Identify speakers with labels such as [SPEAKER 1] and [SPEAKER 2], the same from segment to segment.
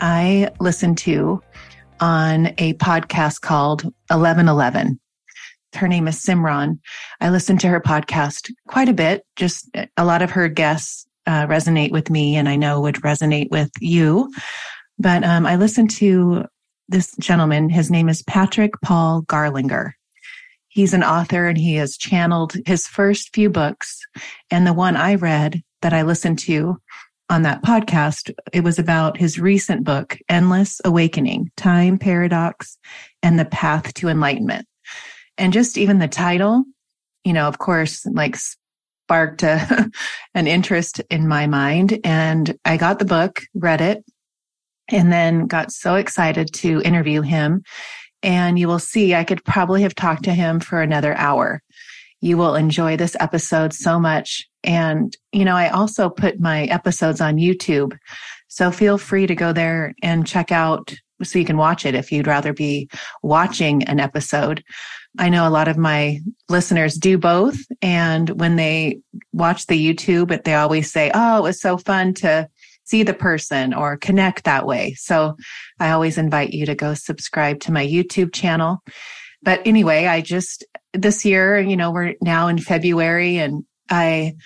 [SPEAKER 1] I listened to on a podcast called 1111. Her name is Simran. I listened to her podcast quite a bit. Just a lot of her guests uh, resonate with me and I know would resonate with you. But um, I listened to this gentleman. His name is Patrick Paul Garlinger. He's an author and he has channeled his first few books. And the one I read that I listened to on that podcast, it was about his recent book, Endless Awakening Time Paradox and the Path to Enlightenment. And just even the title, you know, of course, like sparked a, an interest in my mind. And I got the book, read it, and then got so excited to interview him. And you will see, I could probably have talked to him for another hour. You will enjoy this episode so much. And, you know, I also put my episodes on YouTube. So feel free to go there and check out so you can watch it if you'd rather be watching an episode. I know a lot of my listeners do both. And when they watch the YouTube, they always say, Oh, it was so fun to see the person or connect that way. So I always invite you to go subscribe to my YouTube channel. But anyway, I just this year, you know, we're now in February and I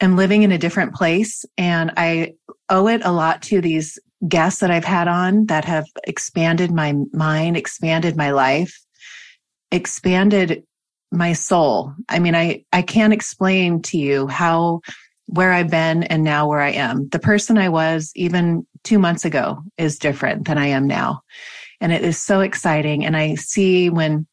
[SPEAKER 1] am living in a different place and I owe it a lot to these guests that I've had on that have expanded my mind, expanded my life, expanded my soul. I mean, I, I can't explain to you how, where I've been and now where I am. The person I was even two months ago is different than I am now. And it is so exciting. And I see when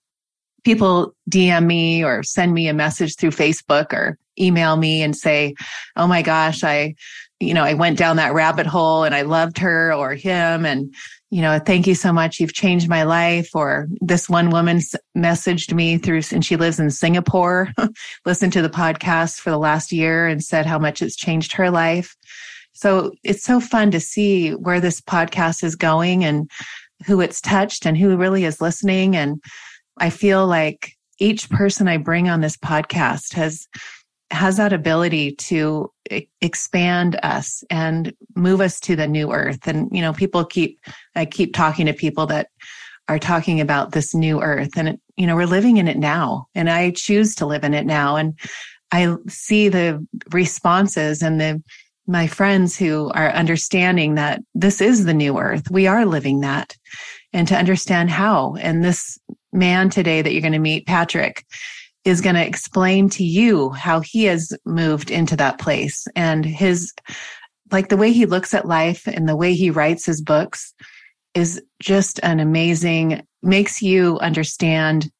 [SPEAKER 1] people DM me or send me a message through Facebook or email me and say, Oh my gosh, I, you know, I went down that rabbit hole and I loved her or him. And, you know, thank you so much. You've changed my life. Or this one woman messaged me through, and she lives in Singapore, listened to the podcast for the last year and said how much it's changed her life. So it's so fun to see where this podcast is going and who it's touched and who really is listening. And I feel like each person I bring on this podcast has has that ability to expand us and move us to the new earth. And you know people keep i keep talking to people that are talking about this new earth and it, you know we're living in it now. And i choose to live in it now. And i see the responses and the my friends who are understanding that this is the new earth. We are living that and to understand how and this man today that you're going to meet, Patrick, is going to explain to you how he has moved into that place and his, like the way he looks at life and the way he writes his books is just an amazing, makes you understand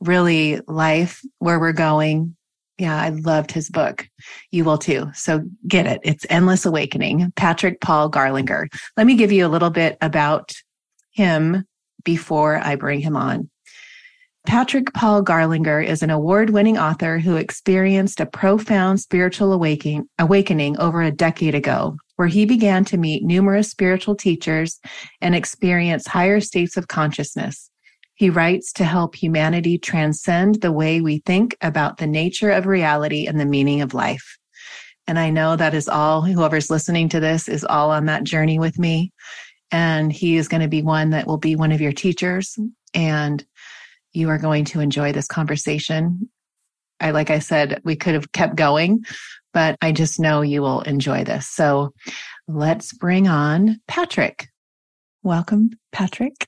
[SPEAKER 1] really life, where we're going. Yeah, I loved his book. You will too. So get it. It's Endless Awakening, Patrick Paul Garlinger. Let me give you a little bit about him before I bring him on. Patrick Paul Garlinger is an award winning author who experienced a profound spiritual awakening, awakening over a decade ago, where he began to meet numerous spiritual teachers and experience higher states of consciousness. He writes to help humanity transcend the way we think about the nature of reality and the meaning of life. And I know that is all, whoever's listening to this is all on that journey with me. And he is going to be one that will be one of your teachers. And you are going to enjoy this conversation. I, like I said, we could have kept going, but I just know you will enjoy this. So let's bring on Patrick. Welcome, Patrick.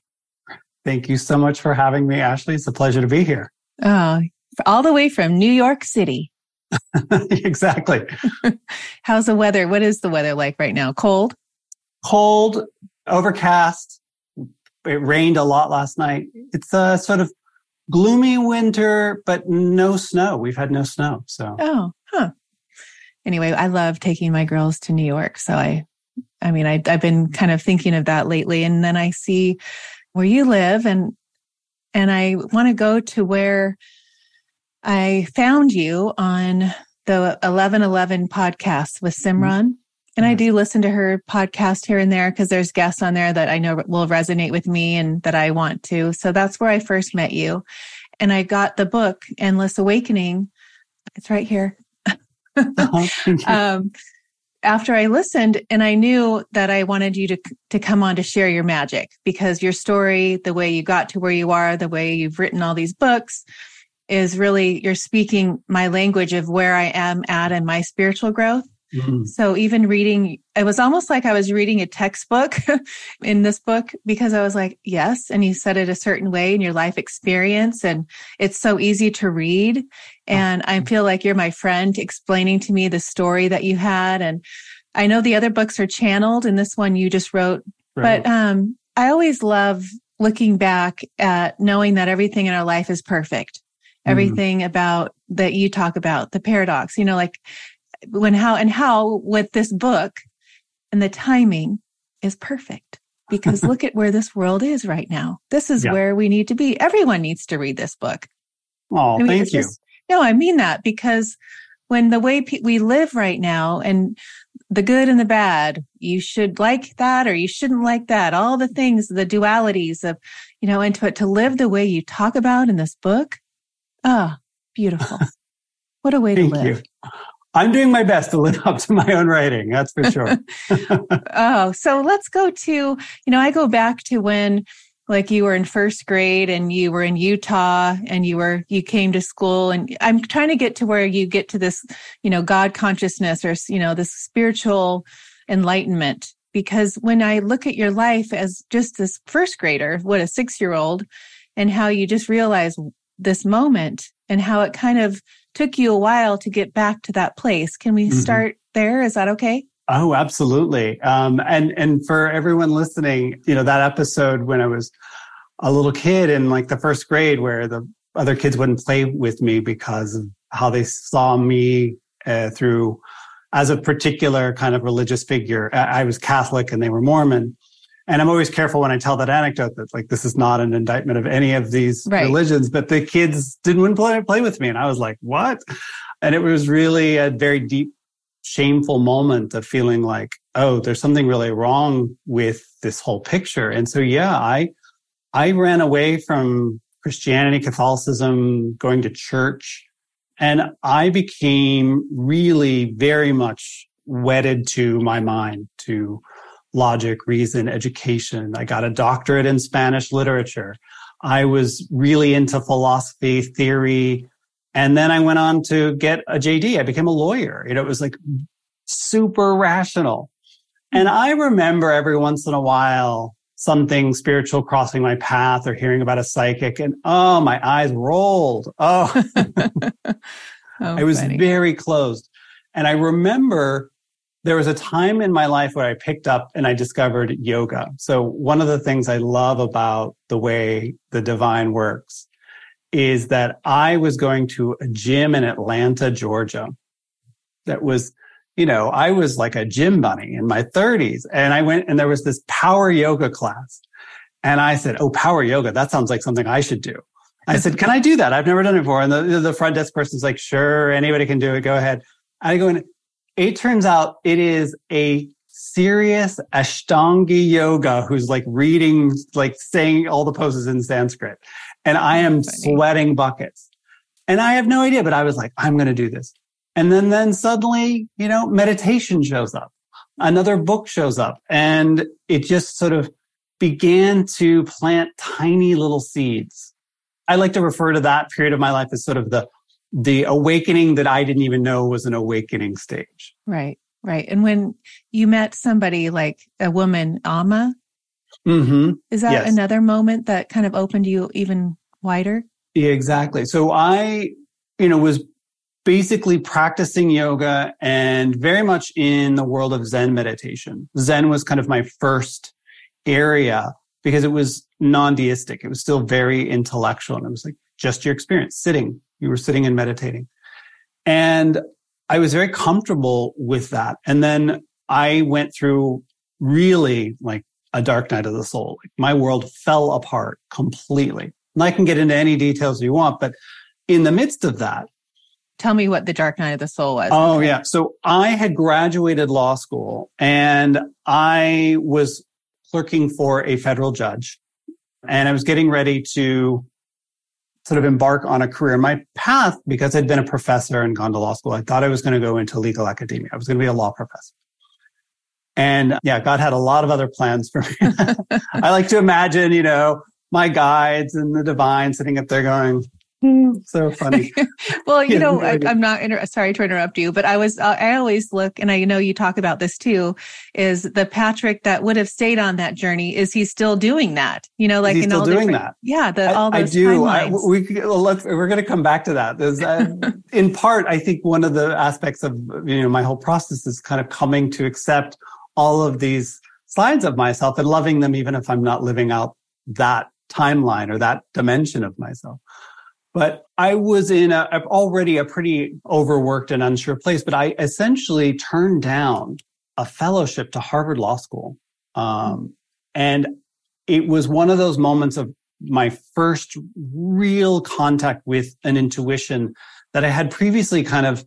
[SPEAKER 2] Thank you so much for having me, Ashley. It's a pleasure to be here.
[SPEAKER 1] Oh, all the way from New York City.
[SPEAKER 2] exactly.
[SPEAKER 1] How's the weather? What is the weather like right now? Cold?
[SPEAKER 2] Cold, overcast. It rained a lot last night. It's a sort of gloomy winter, but no snow. We've had no snow. So.
[SPEAKER 1] Oh, huh. Anyway, I love taking my girls to New York. So I, I mean, I, I've been kind of thinking of that lately. And then I see where you live and, and I want to go to where I found you on the 1111 podcast with mm-hmm. And I do listen to her podcast here and there because there's guests on there that I know will resonate with me and that I want to. So that's where I first met you. And I got the book, Endless Awakening. It's right here. uh-huh. um, after I listened and I knew that I wanted you to, to come on to share your magic because your story, the way you got to where you are, the way you've written all these books is really, you're speaking my language of where I am at in my spiritual growth. Mm-hmm. So even reading, it was almost like I was reading a textbook in this book because I was like, yes. And you said it a certain way in your life experience. And it's so easy to read. And I feel like you're my friend explaining to me the story that you had. And I know the other books are channeled and this one you just wrote, right. but, um, I always love looking back at knowing that everything in our life is perfect. Mm-hmm. Everything mm. about that you talk about, the paradox, you know, like when how and how with this book and the timing is perfect because look at where this world is right now. This is yeah. where we need to be. Everyone needs to read this book.
[SPEAKER 2] Oh, I mean, thank you. Just,
[SPEAKER 1] no, I mean that because when the way pe- we live right now and the good and the bad, you should like that or you shouldn't like that. All the things, the dualities of, you know, and to, to live the way you talk about in this book. Ah, oh, beautiful. what a way to live. You.
[SPEAKER 2] I'm doing my best to live up to my own writing. That's for sure.
[SPEAKER 1] oh, so let's go to, you know, I go back to when like you were in first grade and you were in Utah and you were, you came to school and I'm trying to get to where you get to this, you know, God consciousness or, you know, this spiritual enlightenment. Because when I look at your life as just this first grader, what a six year old and how you just realize this moment and how it kind of took you a while to get back to that place. Can we mm-hmm. start there? Is that okay?
[SPEAKER 2] Oh, absolutely. Um, and and for everyone listening, you know that episode when I was a little kid in like the first grade, where the other kids wouldn't play with me because of how they saw me uh, through as a particular kind of religious figure. I was Catholic and they were Mormon. And I'm always careful when I tell that anecdote that like this is not an indictment of any of these right. religions, but the kids didn't want to play, play with me. And I was like, what? And it was really a very deep, shameful moment of feeling like, oh, there's something really wrong with this whole picture. And so, yeah, I, I ran away from Christianity, Catholicism, going to church, and I became really very much wedded to my mind, to logic, reason, education. I got a doctorate in Spanish literature. I was really into philosophy, theory. And then I went on to get a JD. I became a lawyer. You know, it was like super rational. And I remember every once in a while something spiritual crossing my path or hearing about a psychic and oh, my eyes rolled. Oh, oh I was funny. very closed. And I remember there was a time in my life where I picked up and I discovered yoga. So one of the things I love about the way the divine works is that I was going to a gym in Atlanta, Georgia that was, you know, I was like a gym bunny in my thirties and I went and there was this power yoga class. And I said, Oh, power yoga. That sounds like something I should do. I said, can I do that? I've never done it before. And the, the front desk person's like, sure, anybody can do it. Go ahead. I go in, it turns out it is a serious Ashtangi yoga who's like reading, like saying all the poses in Sanskrit. And I am sweating buckets. And I have no idea, but I was like, I'm going to do this. And then, then suddenly, you know, meditation shows up. Another book shows up and it just sort of began to plant tiny little seeds. I like to refer to that period of my life as sort of the the awakening that I didn't even know was an awakening stage.
[SPEAKER 1] Right, right. And when you met somebody like a woman, Amma,
[SPEAKER 2] Mm-hmm.
[SPEAKER 1] Is that
[SPEAKER 2] Yes.
[SPEAKER 1] another moment that kind of opened you even wider?
[SPEAKER 2] Yeah, exactly. So I, you know, was basically practicing yoga and very much in the world of Zen meditation. Zen was kind of my first area because it was non-deistic. It was still very intellectual and it was like just your experience sitting. You were sitting and meditating. And I was very comfortable with that. And then I went through really like a dark night of the soul. Like my world fell apart completely. And I can get into any details you want, but in the midst of that,
[SPEAKER 1] Tell me what the dark night of the soul was.
[SPEAKER 2] Oh, yeah. So I had graduated law school and I was clerking for a federal judge and I was getting ready to sort of embark on a career. My path, because I'd been a professor and gone to law school, I thought I was going to go into legal academia. I was going to be a law professor. And yeah, God had a lot of other plans for me. I like to imagine, you know, my guides and the divine sitting up there going, "Hmm, so funny.
[SPEAKER 1] well, you know, I, I'm not inter- sorry to interrupt you, but I was, uh, I always look, and I know you talk about this too, is the Patrick that would have stayed on that journey. Is he still doing that? You know, like in
[SPEAKER 2] still
[SPEAKER 1] all
[SPEAKER 2] doing that?
[SPEAKER 1] Yeah, the
[SPEAKER 2] I,
[SPEAKER 1] all
[SPEAKER 2] I do. I, we well, let's, we're going to come back to that. There's, uh, in part, I think one of the aspects of you know my whole process is kind of coming to accept all of these sides of myself and loving them, even if I'm not living out that timeline or that dimension of myself. But I was in a, already a pretty overworked and unsure place. But I essentially turned down a fellowship to Harvard Law School, um, and it was one of those moments of my first real contact with an intuition that I had previously kind of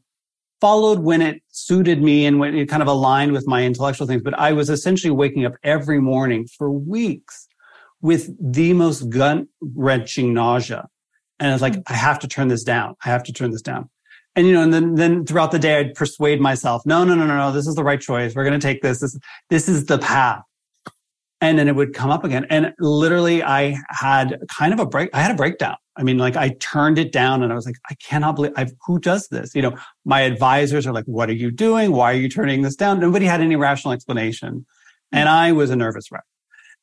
[SPEAKER 2] followed when it suited me and when it kind of aligned with my intellectual things. But I was essentially waking up every morning for weeks with the most gut wrenching nausea. And I was like, hmm. I have to turn this down. I have to turn this down. And, you know, and then, then throughout the day, I'd persuade myself, no, no, no, no, no, this is the right choice. We're going to take this. This, this is the path. And then it would come up again. And literally I had kind of a break. I had a breakdown. I mean, like I turned it down and I was like, I cannot believe I've, who does this? You know, my advisors are like, what are you doing? Why are you turning this down? Nobody had any rational explanation. Hmm. And I was a nervous wreck.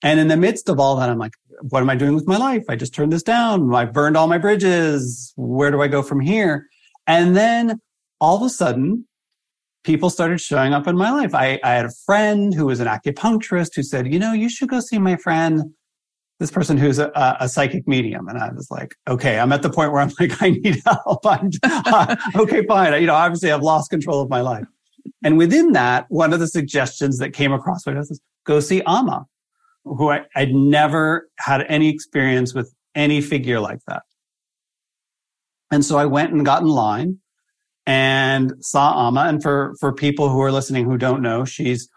[SPEAKER 2] And in the midst of all that, I'm like, what am I doing with my life? I just turned this down. I burned all my bridges. Where do I go from here? And then all of a sudden, people started showing up in my life. I, I had a friend who was an acupuncturist who said, you know, you should go see my friend, this person who's a, a psychic medium. And I was like, okay, I'm at the point where I'm like, I need help. I'm uh, okay, fine. You know, obviously I've lost control of my life. And within that, one of the suggestions that came across is go see Amma, who I, I'd never had any experience with any figure like that. And so I went and got in line and saw Amma. And for, for people who are listening who don't know, she's,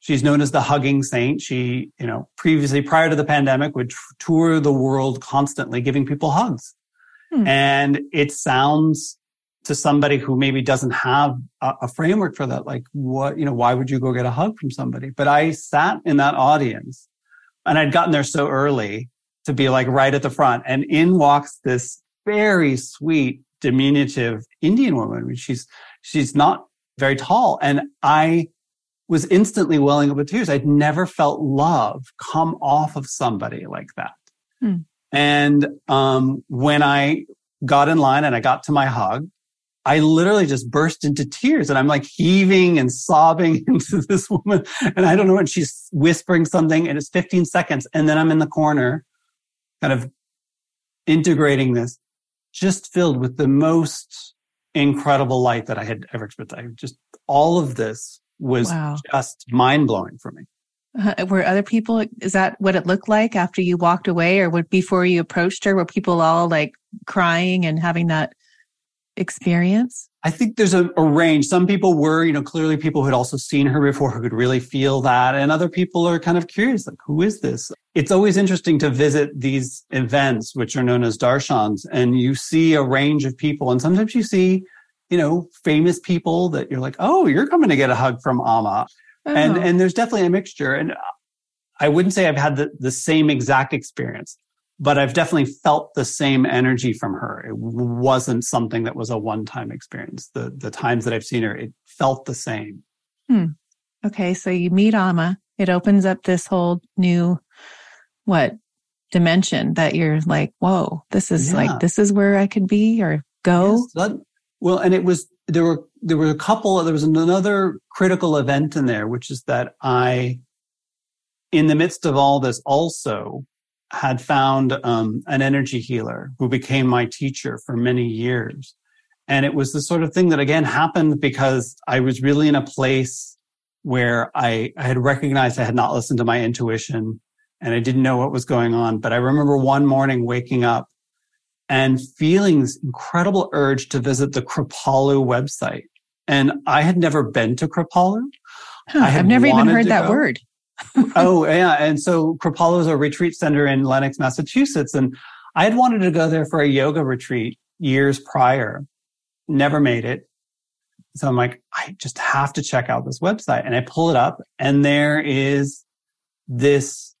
[SPEAKER 2] she's known as the hugging saint. She, you know, previously prior to the pandemic would tour the world constantly giving people hugs.
[SPEAKER 1] Hmm.
[SPEAKER 2] And it sounds to somebody who maybe doesn't have a, a framework for that, like what, you know, why would you go get a hug from somebody? But I sat in that audience and I'd gotten there so early to be like right at the front and in walks this very sweet, diminutive Indian woman. I mean, She's, she's not very tall. And I was instantly welling up with tears. I'd never felt love come off of somebody like that.
[SPEAKER 1] Hmm.
[SPEAKER 2] And, um, when I got in line and I got to my hug, I literally just burst into tears and I'm like heaving and sobbing into this woman. And I don't know, and she's whispering something and it's 15 seconds. And then I'm in the corner kind of integrating this just filled with the most incredible light that I had ever experienced. I just, all of this was
[SPEAKER 1] Wow.
[SPEAKER 2] just mind blowing for me.
[SPEAKER 1] Uh, were other people, is that what it looked like after you walked away or would, before you approached her? Were people all like crying and having that experience?
[SPEAKER 2] I think there's a, a range. Some people were, you know, clearly people who had also seen her before who could really feel that. And other people are kind of curious, like, who is this? It's always interesting to visit these events, which are known as darshans, and you see a range of people. And sometimes you see, you know, famous people that you're like, oh, you're coming to get a hug from Amma. And,
[SPEAKER 1] Oh.
[SPEAKER 2] and there's definitely a mixture. And I wouldn't say I've had the, the same exact experience, but I've definitely felt the same energy from her. It wasn't something that was a one time experience. The, the times that I've seen her, it felt the same. Hmm.
[SPEAKER 1] Okay, so you meet Amma. It opens up this whole new what dimension that you're like, whoa, this is
[SPEAKER 2] Yeah.
[SPEAKER 1] like, this is where I could be or go.
[SPEAKER 2] Yes, that- well, and it was there were there were a couple. There was another critical event in there, which is that I, in the midst of all this, also had found um, an energy healer who became my teacher for many years, and it was the sort of thing that again happened because I was really in a place where I, I had recognized I had not listened to my intuition and I didn't know what was going on. But I remember one morning waking up and feeling this incredible urge to visit the Kripalu website. And I had never been to Kripalu.
[SPEAKER 1] Huh, I've never even heard that
[SPEAKER 2] go.
[SPEAKER 1] word.
[SPEAKER 2] Oh, yeah. And so Kripalu is a retreat center in Lenox, Massachusetts. And I had wanted to go there for a yoga retreat years prior, never made it. So I'm like, I just have to check out this website. And I pull it up and there is this,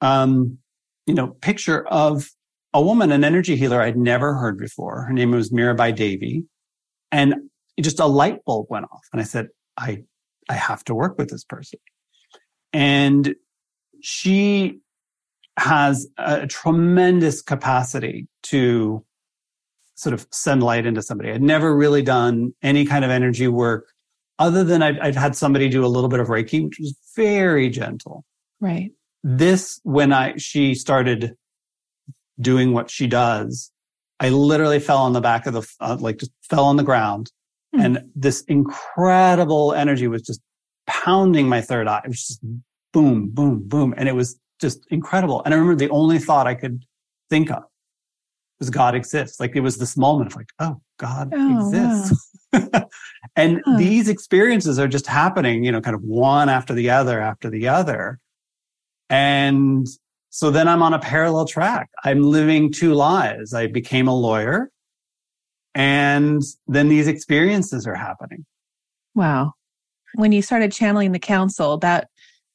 [SPEAKER 2] um, you know, picture of a woman, an energy healer I'd never heard before. Her name was Mirabai Devi. And just a light bulb went off. And I said, I, I have to work with this person. And she has a tremendous capacity to sort of send light into somebody. I'd never really done any kind of energy work other than I've, I've had somebody do a little bit of Reiki, which was very gentle.
[SPEAKER 1] Right.
[SPEAKER 2] This, when I, she started doing what she does, I literally fell on the back of the, uh, like just fell on the ground.
[SPEAKER 1] Hmm.
[SPEAKER 2] And this incredible energy was just pounding my third eye. It was just boom, boom, boom. And it was just incredible. And I remember the only thought I could think of was God exists. Like it was this moment of like, oh, God
[SPEAKER 1] Oh,
[SPEAKER 2] exists. and
[SPEAKER 1] Huh.
[SPEAKER 2] these experiences are just happening, you know, kind of one after the other after the other. And so then I'm on a parallel track. I'm living two lives. I became a lawyer and then these experiences are happening.
[SPEAKER 1] Wow. When you started channeling the council, that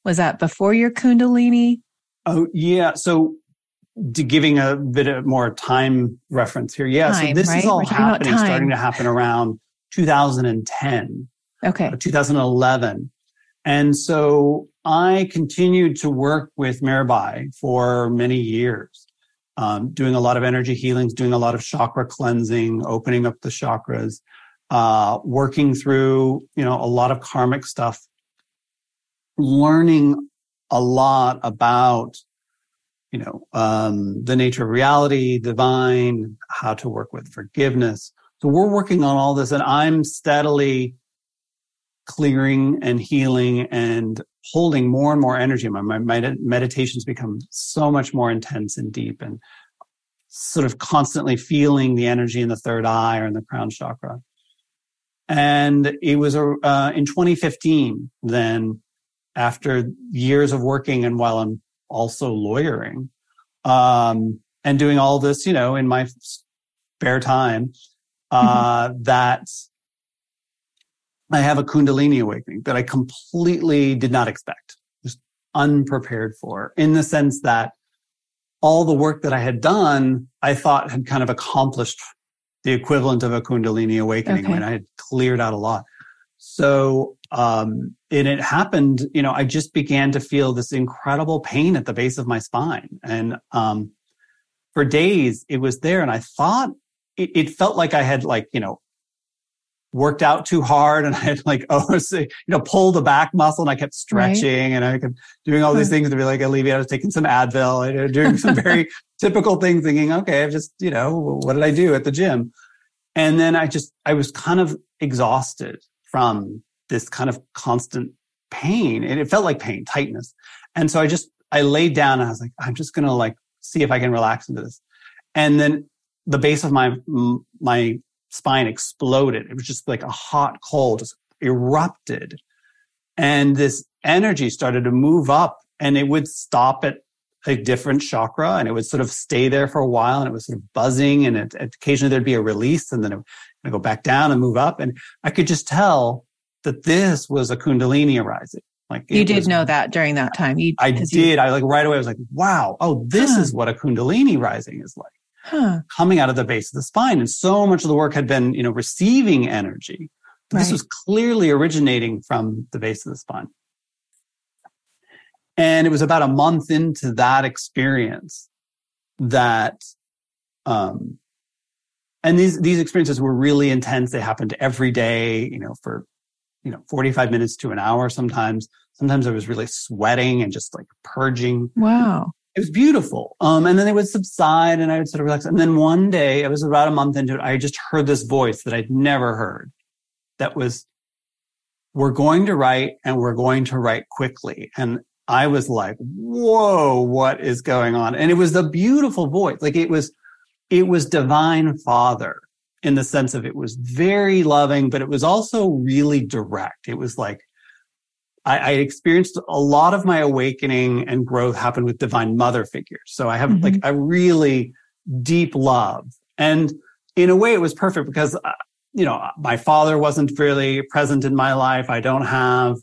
[SPEAKER 1] was that before your Kundalini?
[SPEAKER 2] Oh, yeah. So giving a bit of more time reference here. Yeah.
[SPEAKER 1] Time,
[SPEAKER 2] so this
[SPEAKER 1] right?
[SPEAKER 2] is all
[SPEAKER 1] We're
[SPEAKER 2] happening, starting to happen around 2010.
[SPEAKER 1] Okay.
[SPEAKER 2] uh, 2011. And so I continued to work with Mirabai for many years, um, doing a lot of energy healings, doing a lot of chakra cleansing, opening up the chakras, uh, working through, you know, a lot of karmic stuff, learning a lot about, you know, um, the nature of reality, divine, how to work with forgiveness. So we're working on all this and I'm steadily clearing and healing and holding more and more energy. My, my, my meditations become so much more intense and deep and sort of constantly feeling the energy in the third eye or in the crown chakra. And it was uh, in 2015, then after years of working and while I'm also lawyering, um, and doing all this, you know, in my spare time, uh, that I have a Kundalini awakening that I completely did not expect, just unprepared for in the sense that all the work that I had done, I thought had kind of accomplished the equivalent of a Kundalini awakening
[SPEAKER 1] Okay.
[SPEAKER 2] when I had cleared out a lot. So, um, and it happened, you know, I just began to feel this incredible pain at the base of my spine. And, um, for days it was there and I thought it, it felt like I had like, you know, worked out too hard and I had like, oh, you know, pulled the back muscle and I kept stretching and I kept doing all these things to be like, Olivia, I was taking some Advil, you uh, know, doing some very typical things thinking, okay, I've just, you know, what did I do at the gym? And then I just, I was kind of exhausted from this kind of constant pain and it felt like pain, tightness. And so I just, I laid down and I was like, I'm just going to like see if I can relax into this. And then the base of my, my spine exploded. It was just like a hot coal just erupted. And this energy started to move up and it would stop at a different chakra and it would sort of stay there for a while and it was sort of buzzing and it, occasionally there'd be a release and then it would go back down and move up. And I could just tell that this was a Kundalini arising. Like
[SPEAKER 1] You did
[SPEAKER 2] was-
[SPEAKER 1] know that during that time. You,
[SPEAKER 2] I
[SPEAKER 1] 'cause you-
[SPEAKER 2] did. I like right away. I was like, wow. Oh, this is what a Kundalini rising is like
[SPEAKER 1] huh.
[SPEAKER 2] coming out of the base of the spine. And so much of the work had been, you know, receiving energy. But This was clearly originating from the base of the spine. And it was about a month into that experience that, um, and these, these experiences were really intense. They happened every day, you know, for, you know, 45 minutes to an hour sometimes. Sometimes I was really sweating and just like purging.
[SPEAKER 1] Wow.
[SPEAKER 2] It was beautiful. Um, and then they would subside and I would sort of relax. And then one day, it was about a month into it, I just heard this voice that I'd never heard that was, we're going to write and we're going to write quickly. And I was like, whoa, what is going on? And it was the beautiful voice. Like it was, it was divine father in the sense of it was very loving, but it was also really direct. It was like, I, I experienced a lot of my awakening and growth happened with divine mother figures. So I have mm-hmm. like a really deep love. And in a way, it was perfect because, uh, you know, my father wasn't really present in my life. I don't have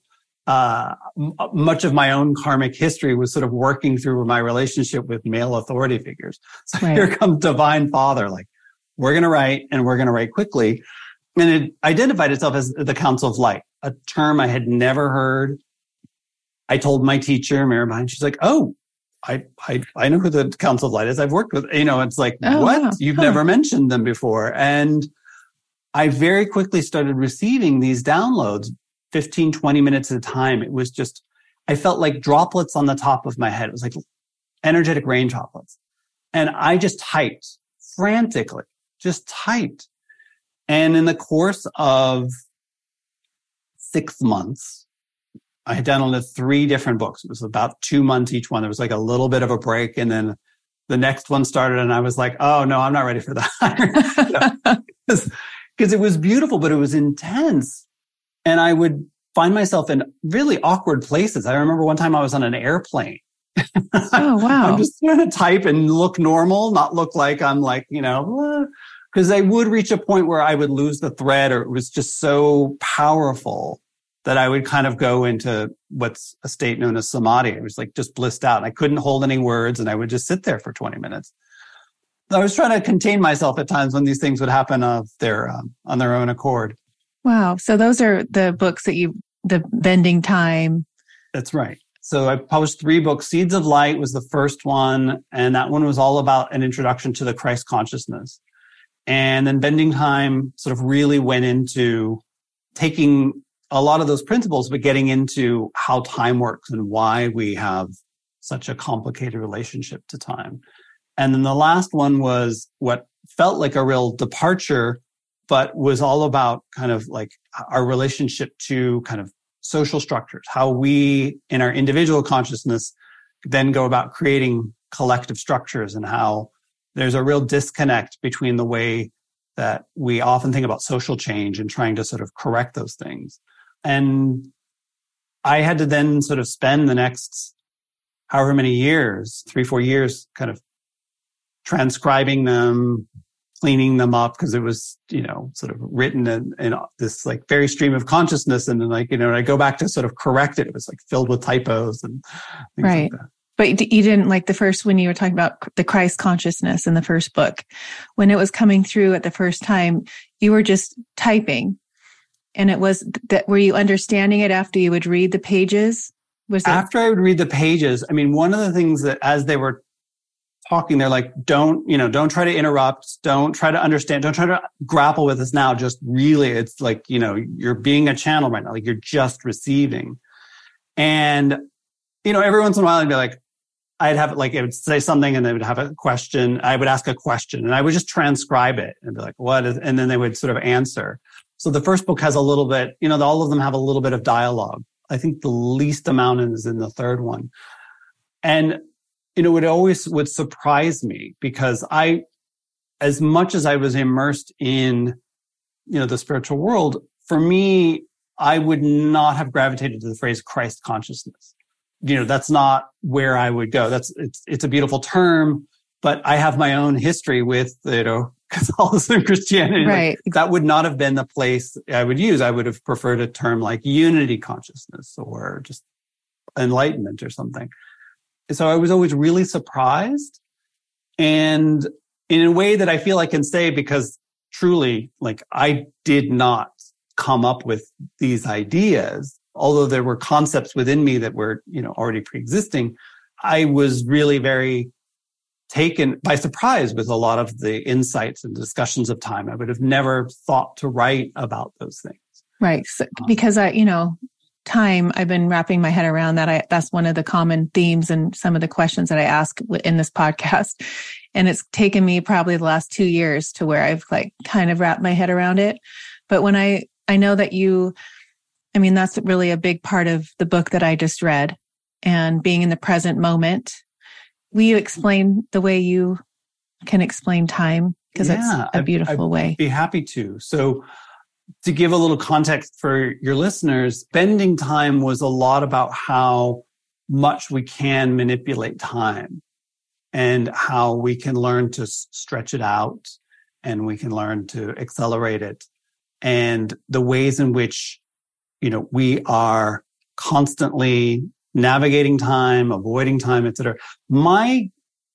[SPEAKER 2] uh, m- much of my own karmic history was sort of working through my relationship with male authority figures. So right. here comes divine father, like, we're going to write and we're going to write quickly. And it identified itself as the Council of Light, a term I had never heard. I told my teacher, Mirabai, she's like, Oh, I, I, I know who the Council of Light is. I've worked with, you know, it's like, oh, what? Wow. You've huh. never mentioned them before. And I very quickly started receiving these downloads 15, 20 minutes at a time. It was just, I felt like droplets on the top of my head. It was like energetic rain droplets. And I just typed frantically, just typed. And in the course of six months, I had done downloaded three different books. It was about two months each one. There was like a little bit of a break and then the next one started and I was like, oh no, I'm not ready for that. Because it was beautiful, but it was intense and I would find myself in really awkward places. I remember one time I was on an airplane.
[SPEAKER 1] Oh, wow.
[SPEAKER 2] I'm just trying to type and look normal, not look like I'm like, you know, because I would reach a point where I would lose the thread or it was just so powerful that I would kind of go into what's a state known as samadhi. It was like just blissed out. and I couldn't hold any words and I would just sit there for 20 minutes. I was trying to contain myself at times when these things would happen of their, um, on their own accord.
[SPEAKER 1] Wow. So those are the books that you, the bending time.
[SPEAKER 2] That's right. So I published three books. Seeds of Light was the first one. And that one was all about an introduction to the Christ consciousness. And then Bending Time sort of really went into taking a lot of those principles, but getting into how time works and why we have such a complicated relationship to time. And then the last one was what felt like a real departure but was all about kind of like our relationship to kind of social structures, how we in our individual consciousness then go about creating collective structures and how there's a real disconnect between the way that we often think about social change and trying to sort of correct those things. And I had to then sort of spend the next however many years, three, four years, kind of transcribing them, cleaning them up because it was, you know, sort of written in, in, this like very stream of consciousness. And then like, you know, I go back to sort of correct it. It was like filled with typos and
[SPEAKER 1] right. Like but you didn't like the first when you were talking about the Christ consciousness in the first book, when it was coming through at the first time, you were just typing. And it was that, were you understanding it after you would read the pages?
[SPEAKER 2] Was after I would read the pages? I mean, one of the things that as they were talking, they're like, don't, you know, don't try to interrupt. Don't try to understand. Don't try to grapple with this now. Just really, it's like, you know, you're being a channel right now. Like you're just receiving. And, you know, every once in a while I'd be like, I'd have like, it would say something and they would have a question. I would ask a question and I would just transcribe it and be like, what is, and then they would sort of answer. So the first book has a little bit, you know, all of them have a little bit of dialogue. I think the least amount is in the third one. And you know, it always would surprise me because I, as much as I was immersed in, you know, the spiritual world, for me, I would not have gravitated to the phrase Christ consciousness. You know, that's not where I would go. That's, it's, it's a beautiful term, but I have my own history with, you know, Catholicism, Christianity.
[SPEAKER 1] Right.
[SPEAKER 2] Like, that would not have been the place I would use. I would have preferred a term like unity consciousness or just enlightenment or something so I was always really surprised. And in a way that I feel I can say because truly, like I did not come up with these ideas. Although there were concepts within me that were, you know, already pre-existing, I was really very taken by surprise with a lot of the insights and discussions of time. I would have never thought to write about those things.
[SPEAKER 1] Right. So, um, because I, you know, time I've been wrapping my head around that. I, that's one of the common themes and some of the questions that I ask in this podcast. And it's taken me probably the last two years to where I've like kind of wrapped my head around it. But when I, I know that you, I mean, that's really a big part of the book that I just read and being in the present moment. Will you explain the way you can explain time? Because yeah, it's a beautiful I'd, way.
[SPEAKER 2] I'd be happy to. So, to give a little context for your listeners, bending time was a lot about how much we can manipulate time and how we can learn to stretch it out and we can learn to accelerate it and the ways in which you know we are constantly navigating time avoiding time etc my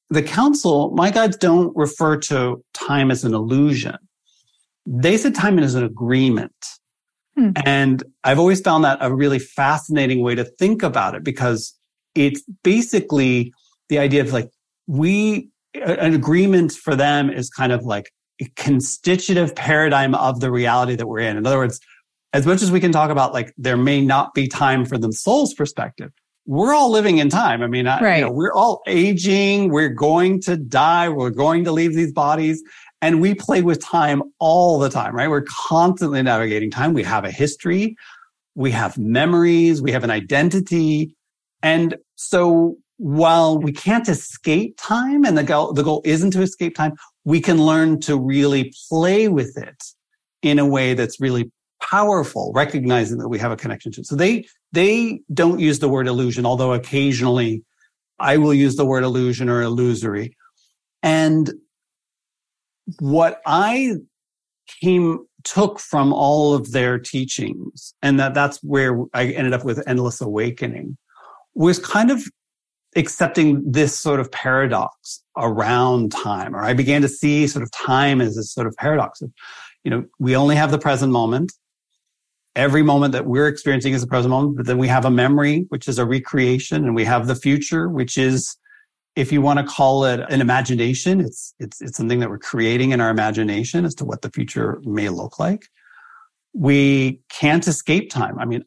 [SPEAKER 2] the council my guides don't refer to time as an illusion they said time is an agreement. Hmm. And I've always found that a really fascinating way to think about it because it's basically the idea of like we, an agreement for them is kind of like a constitutive paradigm of the reality that we're in. In other words, as much as we can talk about like there may not be time for the soul's perspective, we're all living in time. I mean, right. you know, we're all aging. We're going to die. We're going to leave these bodies. And we play with time all the time, right? We're constantly navigating time. We have a history. We have memories. We have an identity. And so while we can't escape time and the goal, the goal isn't to escape time, we can learn to really play with it in a way that's really powerful, recognizing that we have a connection to it. So they, they don't use the word illusion, although occasionally I will use the word illusion or illusory. And what I came took from all of their teachings and that that's where I ended up with endless awakening was kind of accepting this sort of paradox around time or I began to see sort of time as this sort of paradox of you know we only have the present moment every moment that we're experiencing is the present moment but then we have a memory which is a recreation and we have the future which is if you want to call it an imagination, it's, it's, it's something that we're creating in our imagination as to what the future may look like. We can't escape time. I mean,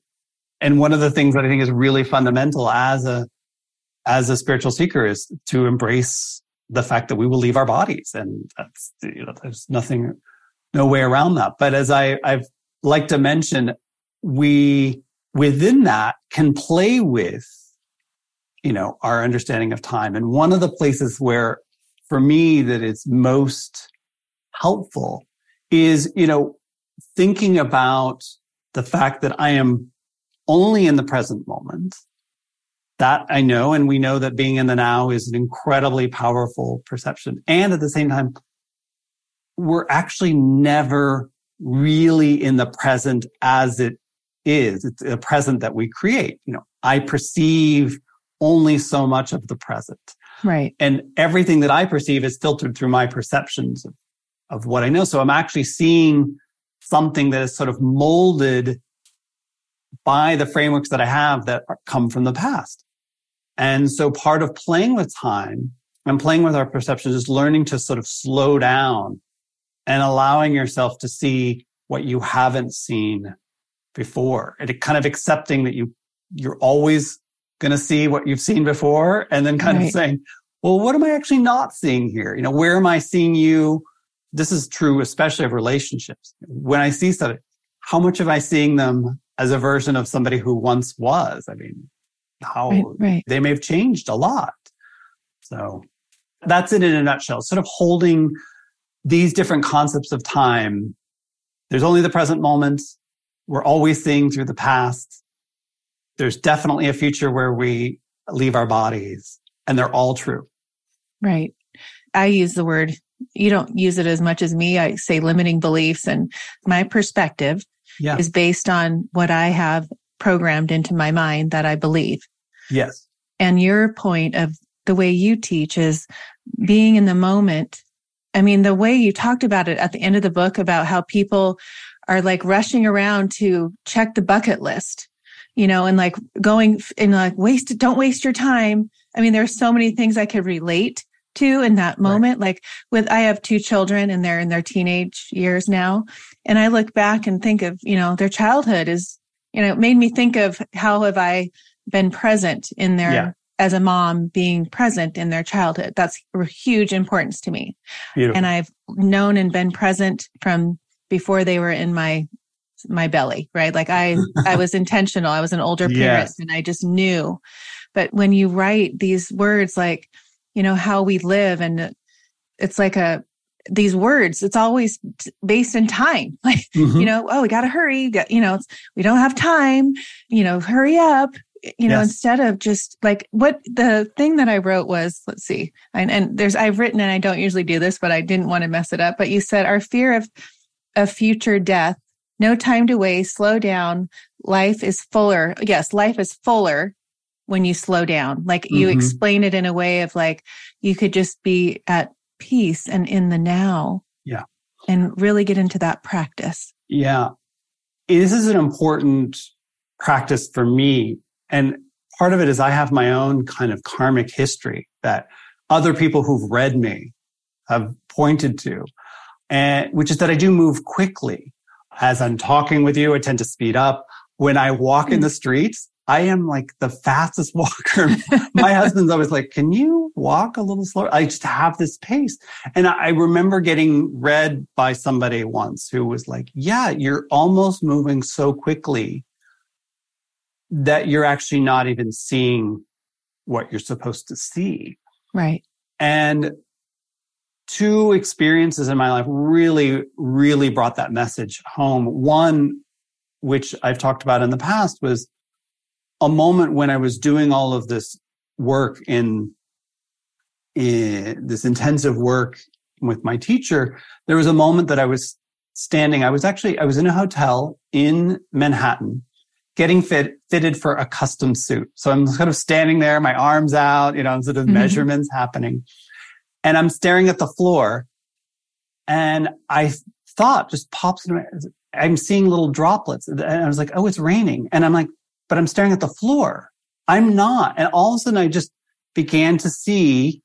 [SPEAKER 2] and one of the things that I think is really fundamental as a, as a spiritual seeker is to embrace the fact that we will leave our bodies. And that's, you know, there's nothing, no way around that. But as I, I've like to mention, we within that can play with you know, our understanding of time. And one of the places where for me that it's most helpful is, you know, thinking about the fact that I am only in the present moment. That I know. And we know that being in the now is an incredibly powerful perception. And at the same time, we're actually never really in the present as it is. It's a present that we create. You know, I perceive only so much of the present.
[SPEAKER 1] Right.
[SPEAKER 2] And everything that I perceive is filtered through my perceptions of, of what I know. So I'm actually seeing something that is sort of molded by the frameworks that I have that are, come from the past. And so part of playing with time and playing with our perceptions is learning to sort of slow down and allowing yourself to see what you haven't seen before and kind of accepting that you, you're always going to see what you've seen before and then kind right. of saying, well, what am I actually not seeing here? You know, where am I seeing you? This is true, especially of relationships. When I see somebody, how much am I seeing them as a version of somebody who once was? I mean, how right, right. they may have changed a lot. So that's it in a nutshell. Sort of holding these different concepts of time. There's only the present moment. We're always seeing through the past there's definitely a future where we leave our bodies and they're all true.
[SPEAKER 1] Right. I use the word, you don't use it as much as me. I say limiting beliefs and my perspective yeah. is based on what I have programmed into my mind that I believe.
[SPEAKER 2] Yes.
[SPEAKER 1] And your point of the way you teach is being in the moment. I mean, the way you talked about it at the end of the book about how people are like rushing around to check the bucket list you know, and like going and like waste, don't waste your time. I mean, there's so many things I could relate to in that moment. Right. Like with, I have two children and they're in their teenage years now. And I look back and think of, you know, their childhood is, you know, it made me think of how have I been present in their, yeah. As a mom being present in their childhood. That's a huge importance to me. Beautiful. And I've known and been present from before they were in my my belly, right? Like I, I was intentional. I was an older parent yes. and I just knew. But when you write these words, like, you know, how we live and it's like a, these words, it's always based in time. Like, mm-hmm. you know, oh, we got to hurry. You know, we don't have time, you know, hurry up you know, yes. instead of just like what the thing that I wrote was, let's see, and, and, there's, I've written and I don't usually do this, but I didn't want to mess it up. But you said our fear of, of future death no time to waste, slow down. Life is fuller. Yes, life is fuller when you slow down. Like mm-hmm. you explain it in a way of like you could just be at peace and in the now.
[SPEAKER 2] Yeah.
[SPEAKER 1] And really get into that practice.
[SPEAKER 2] Yeah. This is an important practice for me. And part of it is I have my own kind of karmic history that other people who've read me have pointed to, and which is that I do move quickly as I'm talking with you, I tend to speed up. When I walk in hmm. the streets, I am like the fastest walker. My husband's always like, can you walk a little slower? I just have this pace. And I remember getting read by somebody once who was like, yeah, you're almost moving so quickly that you're actually not even seeing what you're supposed to see.
[SPEAKER 1] Right.
[SPEAKER 2] And two experiences in my life really, really brought that message home. One, which I've talked about in the past, was a moment when I was doing all of this work in, in this intensive work with my teacher. There was a moment that I was standing. I was actually, I was in a hotel in Manhattan getting fit, fitted for a custom suit. So I'm kind of standing there, my arms out, you know, sort of mm-hmm. measurements happening and I'm staring at the floor and I thought just pops in my, I'm seeing little droplets and I was like, Oh, it's raining. And I'm like, but I'm staring at the floor. I'm not. And all of a sudden I just began to see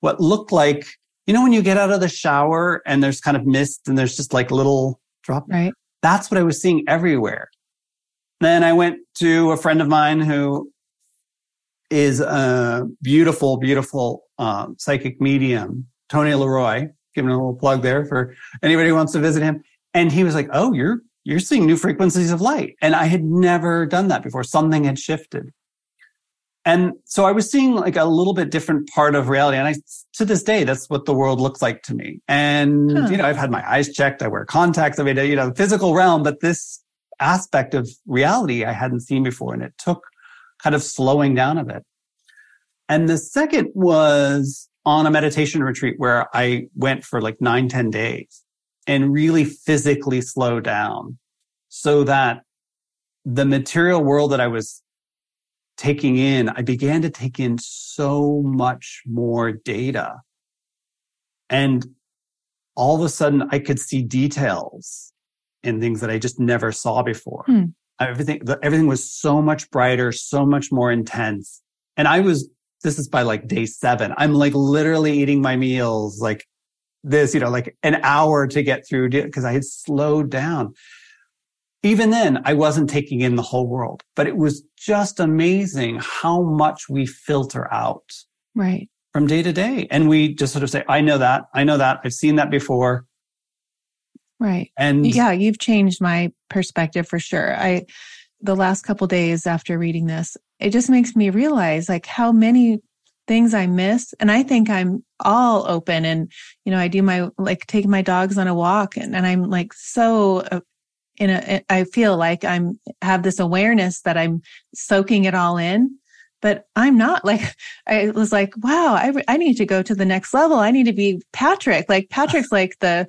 [SPEAKER 2] what looked like, you know, when you get out of the shower and there's kind of mist and there's just like little drops.
[SPEAKER 1] Right.
[SPEAKER 2] That's what I was seeing everywhere. Then I went to a friend of mine who is a beautiful, beautiful um, psychic medium, Tony Leroy. Giving a little plug there for anybody who wants to visit him. And he was like, "Oh, you're you're seeing new frequencies of light," and I had never done that before. Something had shifted, and so I was seeing like a little bit different part of reality. And I, to this day, that's what the world looks like to me. And huh. you know, I've had my eyes checked. I wear contacts. I mean, you know, physical realm, but this aspect of reality I hadn't seen before, and it took kind of slowing down a bit. And the second was on a meditation retreat where I went for like nine, 10 days and really physically slow down so that the material world that I was taking in, I began to take in so much more data. And all of a sudden I could see details in things that I just never saw before. Hmm. Everything, everything was so much brighter, so much more intense. And I was this is by like day seven. I'm like literally eating my meals like this, you know, like an hour to get through because I had slowed down. Even then, I wasn't taking in the whole world, but it was just amazing how much we filter out.
[SPEAKER 1] Right.
[SPEAKER 2] From day to day. And we just sort of say, I know that. I know that. I've seen that before.
[SPEAKER 1] Right.
[SPEAKER 2] And
[SPEAKER 1] yeah, you've changed my perspective for sure. I, the last couple days after reading this, it just makes me realize like how many things I miss. And I think I'm all open and, you know, I do my, like take my dogs on a walk and, and I'm like so uh, in a, I feel like I'm have this awareness that I'm soaking it all in, but I'm not like, I was like, wow, I, I need to go to the next level. I need to be Patrick. Like Patrick's like the,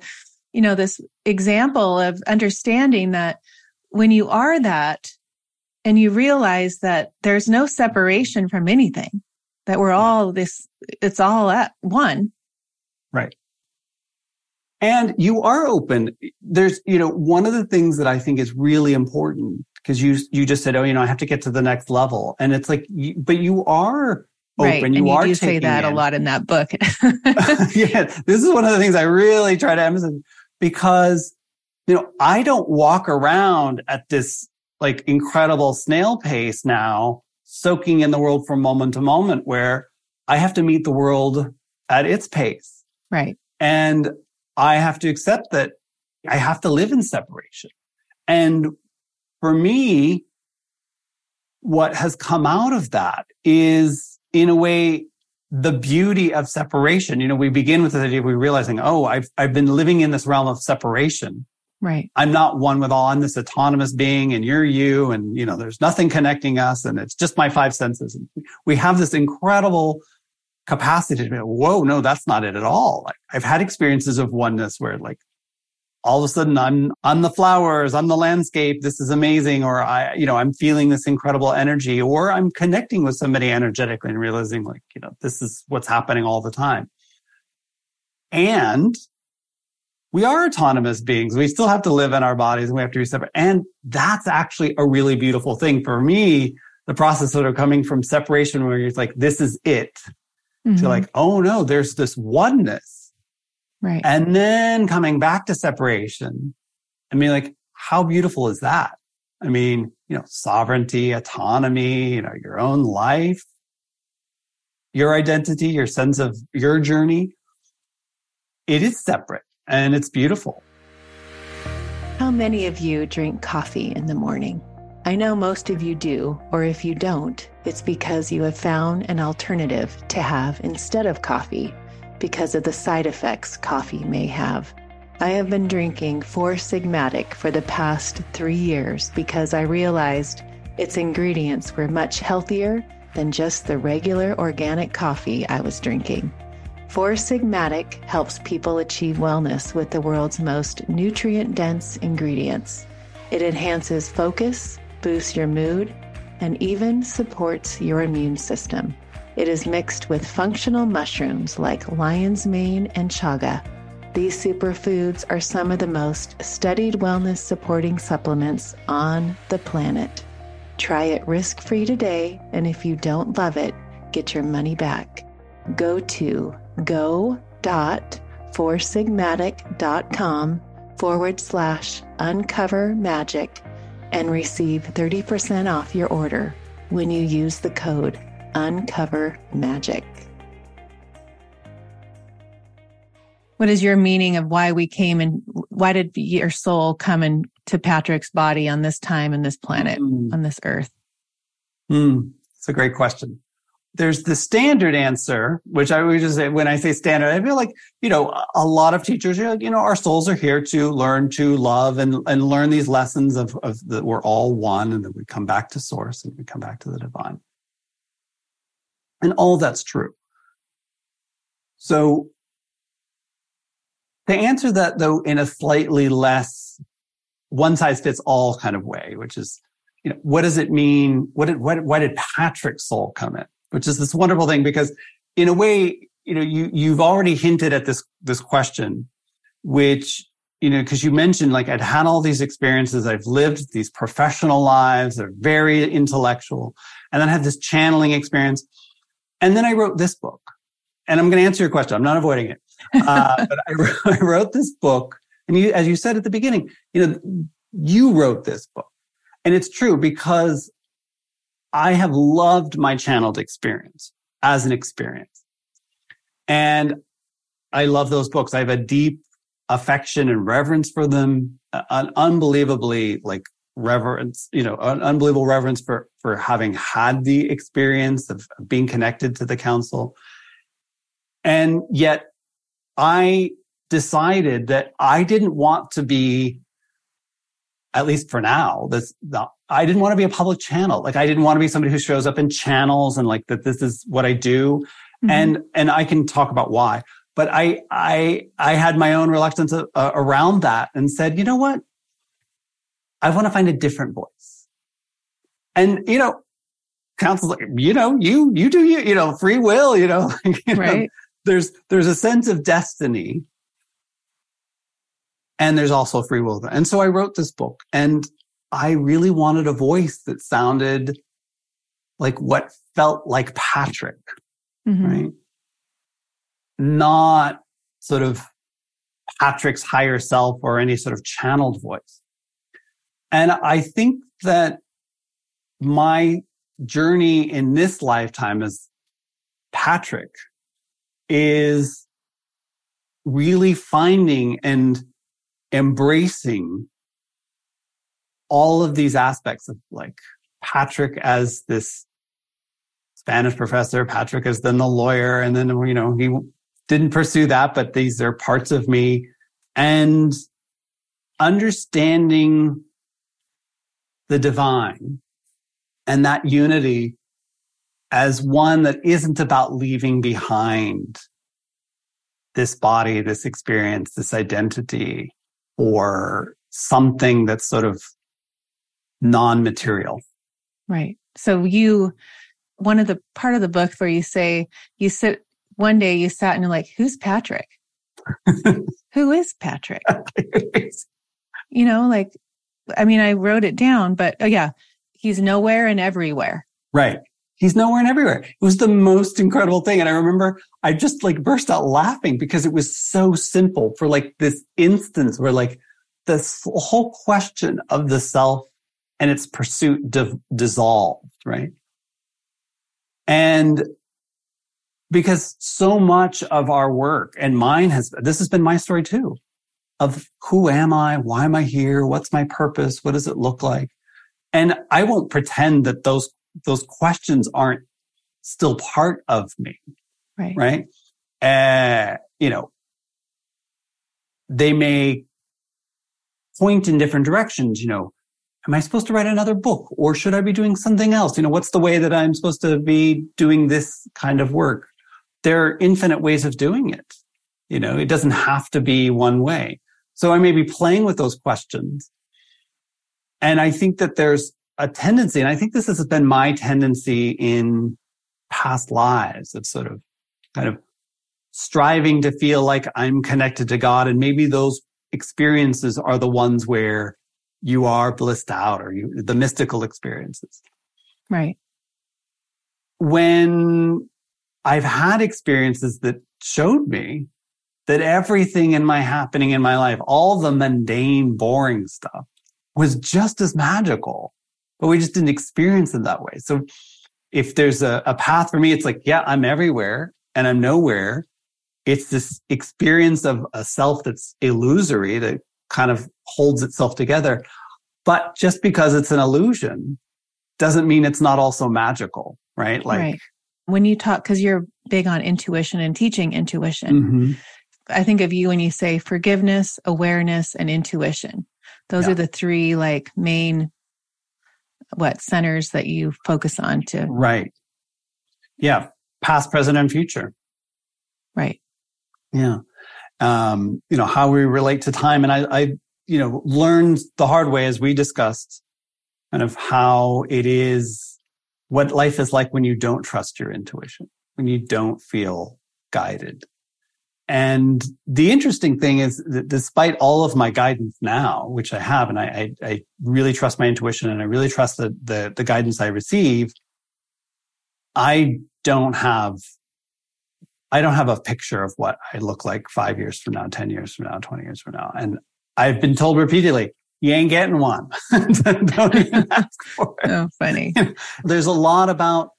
[SPEAKER 1] you know, this example of understanding that when you are that, and you realize that there's no separation from anything, that we're all this, it's all at one.
[SPEAKER 2] Right. And you are open. There's, you know, one of the things that I think is really important because you you just said, oh, you know, I have to get to the next level, and it's like, you, but you are open.
[SPEAKER 1] Right.
[SPEAKER 2] You
[SPEAKER 1] and you
[SPEAKER 2] are
[SPEAKER 1] do say that
[SPEAKER 2] in.
[SPEAKER 1] a lot in that book.
[SPEAKER 2] yeah, this is one of the things I really try to emphasize because you know I don't walk around at this like incredible snail pace now, soaking in the world from moment to moment, where I have to meet the world at its pace.
[SPEAKER 1] Right.
[SPEAKER 2] And I have to accept that I have to live in separation. And for me, what has come out of that is in a way the beauty of separation. You know, we begin with the idea of we realizing, oh, I've I've been living in this realm of separation.
[SPEAKER 1] Right.
[SPEAKER 2] I'm not one with all. I'm this autonomous being and you're you. And, you know, there's nothing connecting us. And it's just my five senses. And we have this incredible capacity to be, whoa, no, that's not it at all. Like, I've had experiences of oneness where like all of a sudden I'm on the flowers, I'm the landscape. This is amazing. Or I, you know, I'm feeling this incredible energy or I'm connecting with somebody energetically and realizing like, you know, this is what's happening all the time. And we are autonomous beings. We still have to live in our bodies and we have to be separate. And that's actually a really beautiful thing for me. The process sort of coming from separation where you're like, this is it mm-hmm. to like, oh no, there's this oneness.
[SPEAKER 1] Right.
[SPEAKER 2] And then coming back to separation. I mean, like, how beautiful is that? I mean, you know, sovereignty, autonomy, you know, your own life, your identity, your sense of your journey. It is separate and it's beautiful.
[SPEAKER 1] How many of you drink coffee in the morning? I know most of you do, or if you don't, it's because you have found an alternative to have instead of coffee because of the side effects coffee may have. I have been drinking Four Sigmatic for the past three years because I realized its ingredients were much healthier than just the regular organic coffee I was drinking. Four Sigmatic helps people achieve wellness with the world's most nutrient dense ingredients. It enhances focus, boosts your mood, and even supports your immune system. It is mixed with functional mushrooms like lion's mane and chaga. These superfoods are some of the most studied wellness supporting supplements on the planet. Try it risk free today, and if you don't love it, get your money back. Go to go.foursigmatic.com forward slash uncover magic and receive 30% off your order when you use the code uncover magic. What is your meaning of why we came and why did your soul come into Patrick's body on this time and this planet, mm. on this earth?
[SPEAKER 2] Mm, it's a great question there's the standard answer, which I would just say when I say standard, I feel like, you know, a lot of teachers, you know, our souls are here to learn to love and, and learn these lessons of, of that we're all one and that we come back to source and we come back to the divine. And all that's true. So to answer that though in a slightly less one size fits all kind of way, which is, you know, what does it mean? What did, what, why did Patrick's soul come in? which is this wonderful thing because in a way, you know, you, you've already hinted at this, this question, which, you know, cause you mentioned like I'd had all these experiences. I've lived these professional lives. They're very intellectual. And then I had this channeling experience. And then I wrote this book and I'm going to answer your question. I'm not avoiding it. Uh, but I wrote, I wrote this book and you, as you said at the beginning, you know, you wrote this book and it's true because I have loved my channeled experience as an experience. And I love those books. I have a deep affection and reverence for them, an unbelievably like reverence, you know, an unbelievable reverence for, for having had the experience of being connected to the council. And yet I decided that I didn't want to be at least for now, this, I didn't want to be a public channel. Like I didn't want to be somebody who shows up in channels and like that this is what I do. Mm-hmm. And, and I can talk about why, but I, I, I had my own reluctance uh, around that and said, you know what? I want to find a different voice. And, you know, council's like, you know, you, you do you, you know, free will, you know, you
[SPEAKER 1] right. Know,
[SPEAKER 2] there's, there's a sense of destiny and there's also free will. And so I wrote this book and I really wanted a voice that sounded like what felt like Patrick, mm-hmm. right? Not sort of Patrick's higher self or any sort of channeled voice. And I think that my journey in this lifetime as Patrick is really finding and embracing all of these aspects of like Patrick as this Spanish professor, Patrick as then the lawyer, and then, you know, he didn't pursue that, but these are parts of me. And understanding the divine and that unity as one that isn't about leaving behind this body, this experience, this identity, or something that's sort of non material.
[SPEAKER 1] Right. So you, one of the part of the book where you say, you sit one day, you sat and you're like, who's Patrick? Who is Patrick? you know, like, I mean, I wrote it down, but oh, yeah, he's nowhere and everywhere.
[SPEAKER 2] Right. He's nowhere and everywhere. It was the most incredible thing. And I remember I just like burst out laughing because it was so simple for like this instance where like this whole question of the self and its pursuit di- dissolved, right? And because so much of our work and mine has, this has been my story too of who am I? Why am I here? What's my purpose? What does it look like? And I won't pretend that those, those questions aren't still part of me.
[SPEAKER 1] Right.
[SPEAKER 2] Right. Uh, you know, they may point in different directions. You know, am I supposed to write another book or should I be doing something else? You know, what's the way that I'm supposed to be doing this kind of work? There are infinite ways of doing it. You know, it doesn't have to be one way. So I may be playing with those questions and I think that there's a tendency, and I think this has been my tendency in past lives of sort of kind of striving to feel like I'm connected to God. And maybe those experiences are the ones where you are blissed out or you, the mystical experiences.
[SPEAKER 1] Right.
[SPEAKER 2] When I've had experiences that showed me that everything in my happening in my life, all the mundane, boring stuff was just as magical, but we just didn't experience it that way. So if there's a, a path for me, it's like, yeah, I'm everywhere and I'm nowhere. It's this experience of a self that's illusory that kind of holds itself together. But just because it's an illusion doesn't mean it's not also magical, right?
[SPEAKER 1] Like right. when you talk, cause you're big on intuition and teaching intuition. Mm-hmm. I think of you when you say forgiveness, awareness, and intuition. Those yeah. are the three like main what centers that you focus on to
[SPEAKER 2] Right. Yeah. Past, present, and future.
[SPEAKER 1] Right.
[SPEAKER 2] Yeah. Um, you know, how we relate to time. And I, I, you know, learned the hard way as we discussed kind of how it is what life is like when you don't trust your intuition, when you don't feel guided, and the interesting thing is that despite all of my guidance now, which I have, and I, I, I really trust my intuition and I really trust the, the, the guidance I receive, I don't have, I don't have a picture of what I look like five years from now, 10 years from now, 20 years from now. And I've been told repeatedly, you ain't getting one. don't even
[SPEAKER 1] ask for it. Oh, funny.
[SPEAKER 2] There's a lot about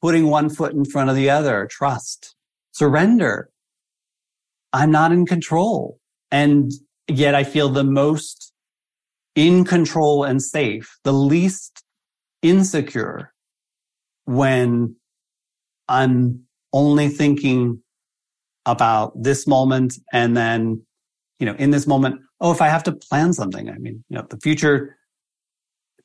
[SPEAKER 2] putting one foot in front of the other, trust, surrender I'm not in control. And yet I feel the most in control and safe, the least insecure when I'm only thinking about this moment and then, you know, in this moment, oh, if I have to plan something, I mean, you know, the future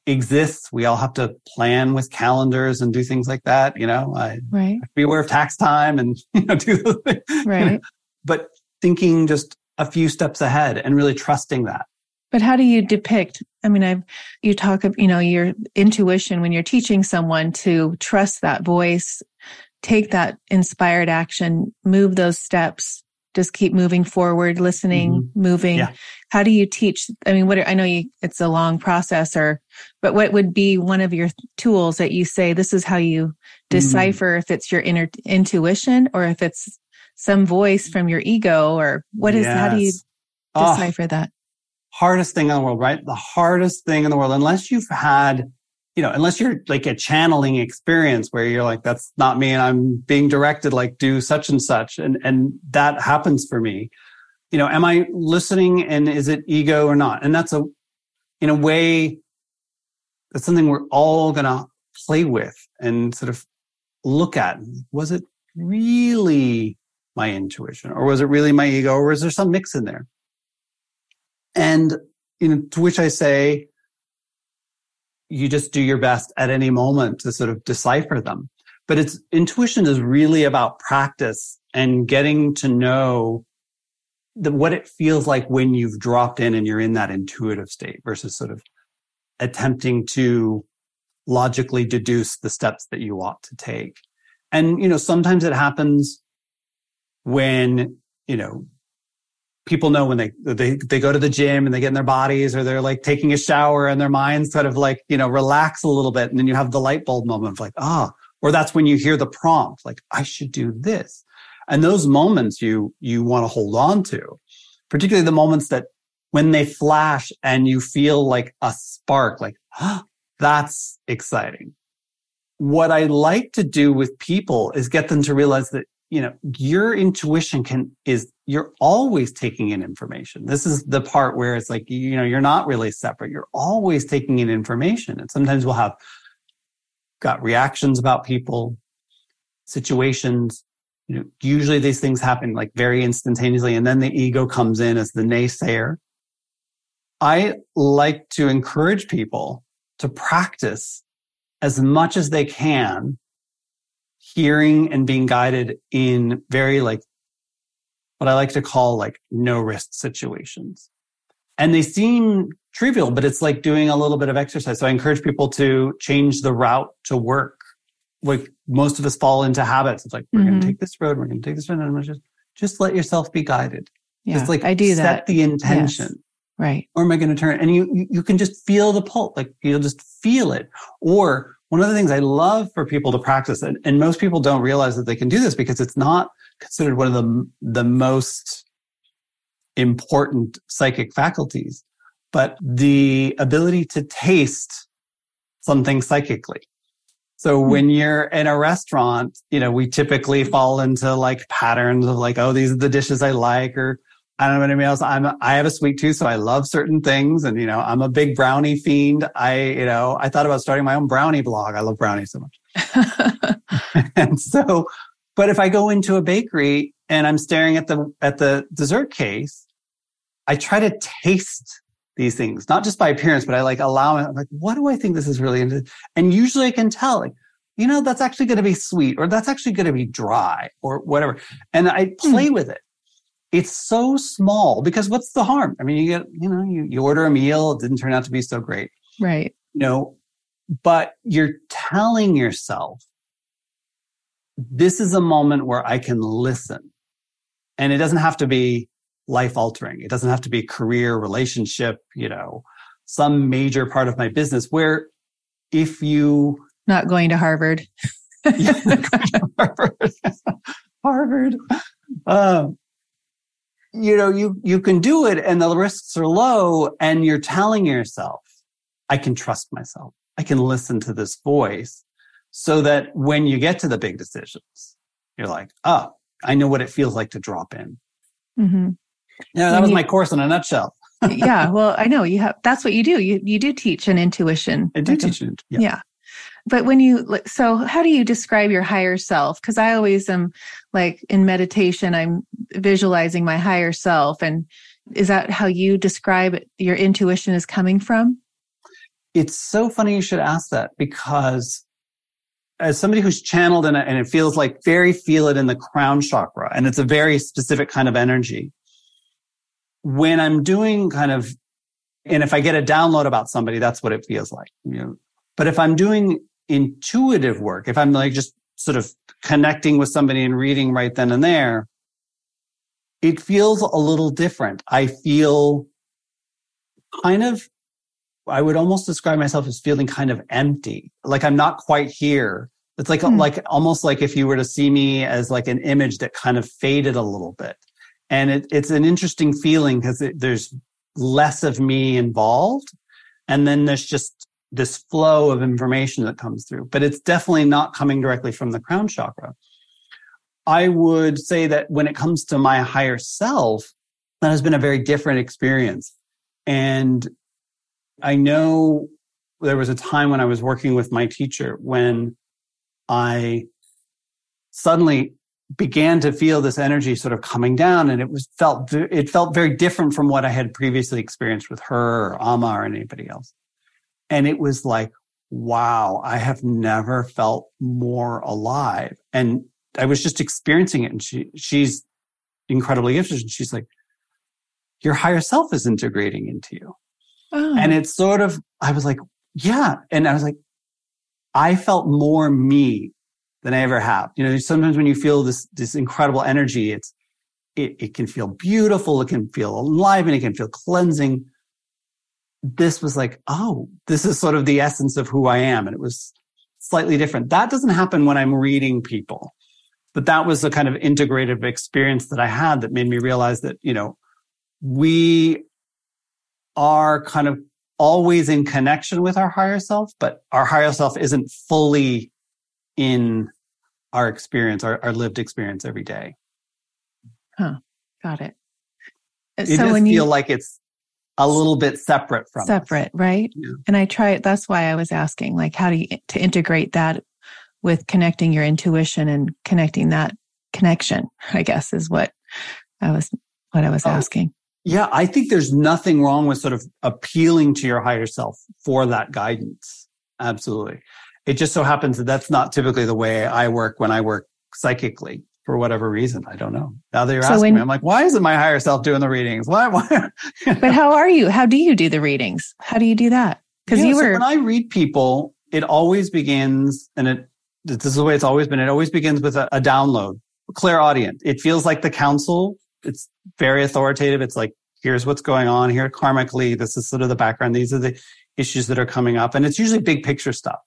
[SPEAKER 2] exists. We all have to plan with calendars and do things like that. You know, I
[SPEAKER 1] right.
[SPEAKER 2] be aware of tax time and you know do
[SPEAKER 1] right
[SPEAKER 2] but thinking just a few steps ahead and really trusting that.
[SPEAKER 1] But how do you depict? I mean, I've, you talk of, you know, your intuition when you're teaching someone to trust that voice, take that inspired action, move those steps. just keep moving forward, listening, mm-hmm. moving. Yeah. How do you teach? I mean, what I know you, it's a long process or, but what would be one of your tools that you say, this is how you mm. decipher mm. if it's your inner intuition or if it's some voice from your ego or what is, yes. how do you ah. decipher oh, that?
[SPEAKER 2] Hardest thing in the world, right? The hardest thing in the world, unless you've had you know, unless you're like a channeling experience where you're like, that's not me and I'm being directed, like do such and such. And, and that happens for me. You know, am I listening and is it ego or not? And that's a, in a way, that's something we're all going to play with and sort of look at. Was it really my intuition or was it really my ego or was there some mix in there? And, you know, to which I say, you just do your best at any moment to sort of decipher them. But it's intuition is really about practice and getting to know the, what it feels like when you've dropped in and you're in that intuitive state versus sort of attempting to logically deduce the steps that you ought to take. And, you know, sometimes it happens when, you know, people know when they they they go to the gym and they get in their bodies or they're like taking a shower and their minds sort of like you know relax a little bit and then you have the light bulb moment of like ah or that's when you hear the prompt like i should do this. And those moments you you want to hold on to particularly the moments that when they flash and you feel like a spark like ah, that's exciting. What i like to do with people is get them to realize that you know your intuition can is you're always taking in information. This is the part where it's like you know you're not really separate. You're always taking in information. And sometimes we'll have got reactions about people situations you know usually these things happen like very instantaneously and then the ego comes in as the naysayer. I like to encourage people to practice as much as they can hearing and being guided in very like what I like to call like no risk situations. And they seem trivial, but it's like doing a little bit of exercise. So I encourage people to change the route to work. Like most of us fall into habits. It's like, we're mm-hmm. going to take this road. We're going to take this road. And I'm just, just let yourself be guided.
[SPEAKER 1] Yeah,
[SPEAKER 2] just like
[SPEAKER 1] I do
[SPEAKER 2] set
[SPEAKER 1] that.
[SPEAKER 2] the intention.
[SPEAKER 1] Yes. Right.
[SPEAKER 2] Or am I going to turn? And you, you can just feel the pulse. Like you'll just feel it. Or one of the things I love for people to practice, and, and most people don't realize that they can do this because it's not considered one of the, the most important psychic faculties, but the ability to taste something psychically. So hmm. when you're in a restaurant, you know, we typically fall into like patterns of like, oh, these are the dishes I like, or I don't know anybody else. I'm I have a sweet tooth, so I love certain things, and you know I'm a big brownie fiend. I you know I thought about starting my own brownie blog. I love brownies so much, and so. But if I go into a bakery and I'm staring at the at the dessert case, I try to taste these things, not just by appearance, but I like allow it. I'm like, what do I think this is really into? And usually I can tell, like, you know, that's actually going to be sweet, or that's actually going to be dry, or whatever. And I play hmm. with it it's so small because what's the harm? I mean, you get, you know, you, you order a meal, it didn't turn out to be so great.
[SPEAKER 1] Right.
[SPEAKER 2] You know, but you're telling yourself, this is a moment where I can listen. And it doesn't have to be life altering. It doesn't have to be career, relationship, you know, some major part of my business where if you
[SPEAKER 1] not going to Harvard.
[SPEAKER 2] Harvard. Harvard. Um, you know, you, you can do it and the risks are low and you're telling yourself, I can trust myself. I can listen to this voice so that when you get to the big decisions, you're like, oh, I know what it feels like to drop in. Mm-hmm. Yeah, that was my course in a nutshell.
[SPEAKER 1] yeah, well, I know you have. That's what you do. You you do teach an intuition.
[SPEAKER 2] I do like teach it.
[SPEAKER 1] Yeah. yeah. But when you, so how do you describe your higher self? Because I always am like in meditation, I'm visualizing my higher self. And is that how you describe your intuition is coming from?
[SPEAKER 2] It's so funny you should ask that because as somebody who's channeled in it and it feels like very feel it in the crown chakra and it's a very specific kind of energy. When I'm doing kind of, and if I get a download about somebody, that's what it feels like. You know, but if I'm doing intuitive work, if I'm like just sort of connecting with somebody and reading right then and there, it feels a little different. I feel kind of, I would almost describe myself as feeling kind of empty, like I'm not quite here. It's like, hmm. like almost like if you were to see me as like an image that kind of faded a little bit. And it, it's an interesting feeling because there's less of me involved. And then there's just this flow of information that comes through, but it's definitely not coming directly from the crown chakra. I would say that when it comes to my higher self, that has been a very different experience. And I know there was a time when I was working with my teacher when I suddenly began to feel this energy sort of coming down and it was felt it felt very different from what I had previously experienced with her or Amma or anybody else. And it was like, wow, I have never felt more alive. And I was just experiencing it. And she, she's incredibly gifted. And she's like, your higher self is integrating into you. Oh. And it's sort of, I was like, yeah. And I was like, I felt more me than I ever have. You know, sometimes when you feel this, this incredible energy, it's, it, it can feel beautiful. It can feel alive and it can feel cleansing. This was like, oh, this is sort of the essence of who I am. And it was slightly different. That doesn't happen when I'm reading people. But that was a kind of integrative experience that I had that made me realize that, you know, we are kind of always in connection with our higher self, but our higher self isn't fully in our experience, our, our lived experience every day.
[SPEAKER 1] Huh. Got it.
[SPEAKER 2] It so does feel you, like it's a little bit separate from
[SPEAKER 1] separate, us. right? Yeah. And I try it. That's why I was asking, like, how do you to integrate that with connecting your intuition and connecting that connection, I guess is what I was, what I was oh, asking.
[SPEAKER 2] Yeah. I think there's nothing wrong with sort of appealing to your higher self for that guidance. Absolutely. It just so happens that that's not typically the way I work when I work psychically for whatever reason. I don't know. Now that you're so asking when, me, I'm like, why isn't my higher self doing the readings? Why? why?
[SPEAKER 1] but how are you? How do you do the readings? How do you do that?
[SPEAKER 2] Because yeah, you were. So when I read people, it always begins, and it this is the way it's always been. It always begins with a, a download, audience. It feels like the council. It's very authoritative. It's like, here's what's going on here karmically. This is sort of the background. These are the issues that are coming up. And it's usually big picture stuff,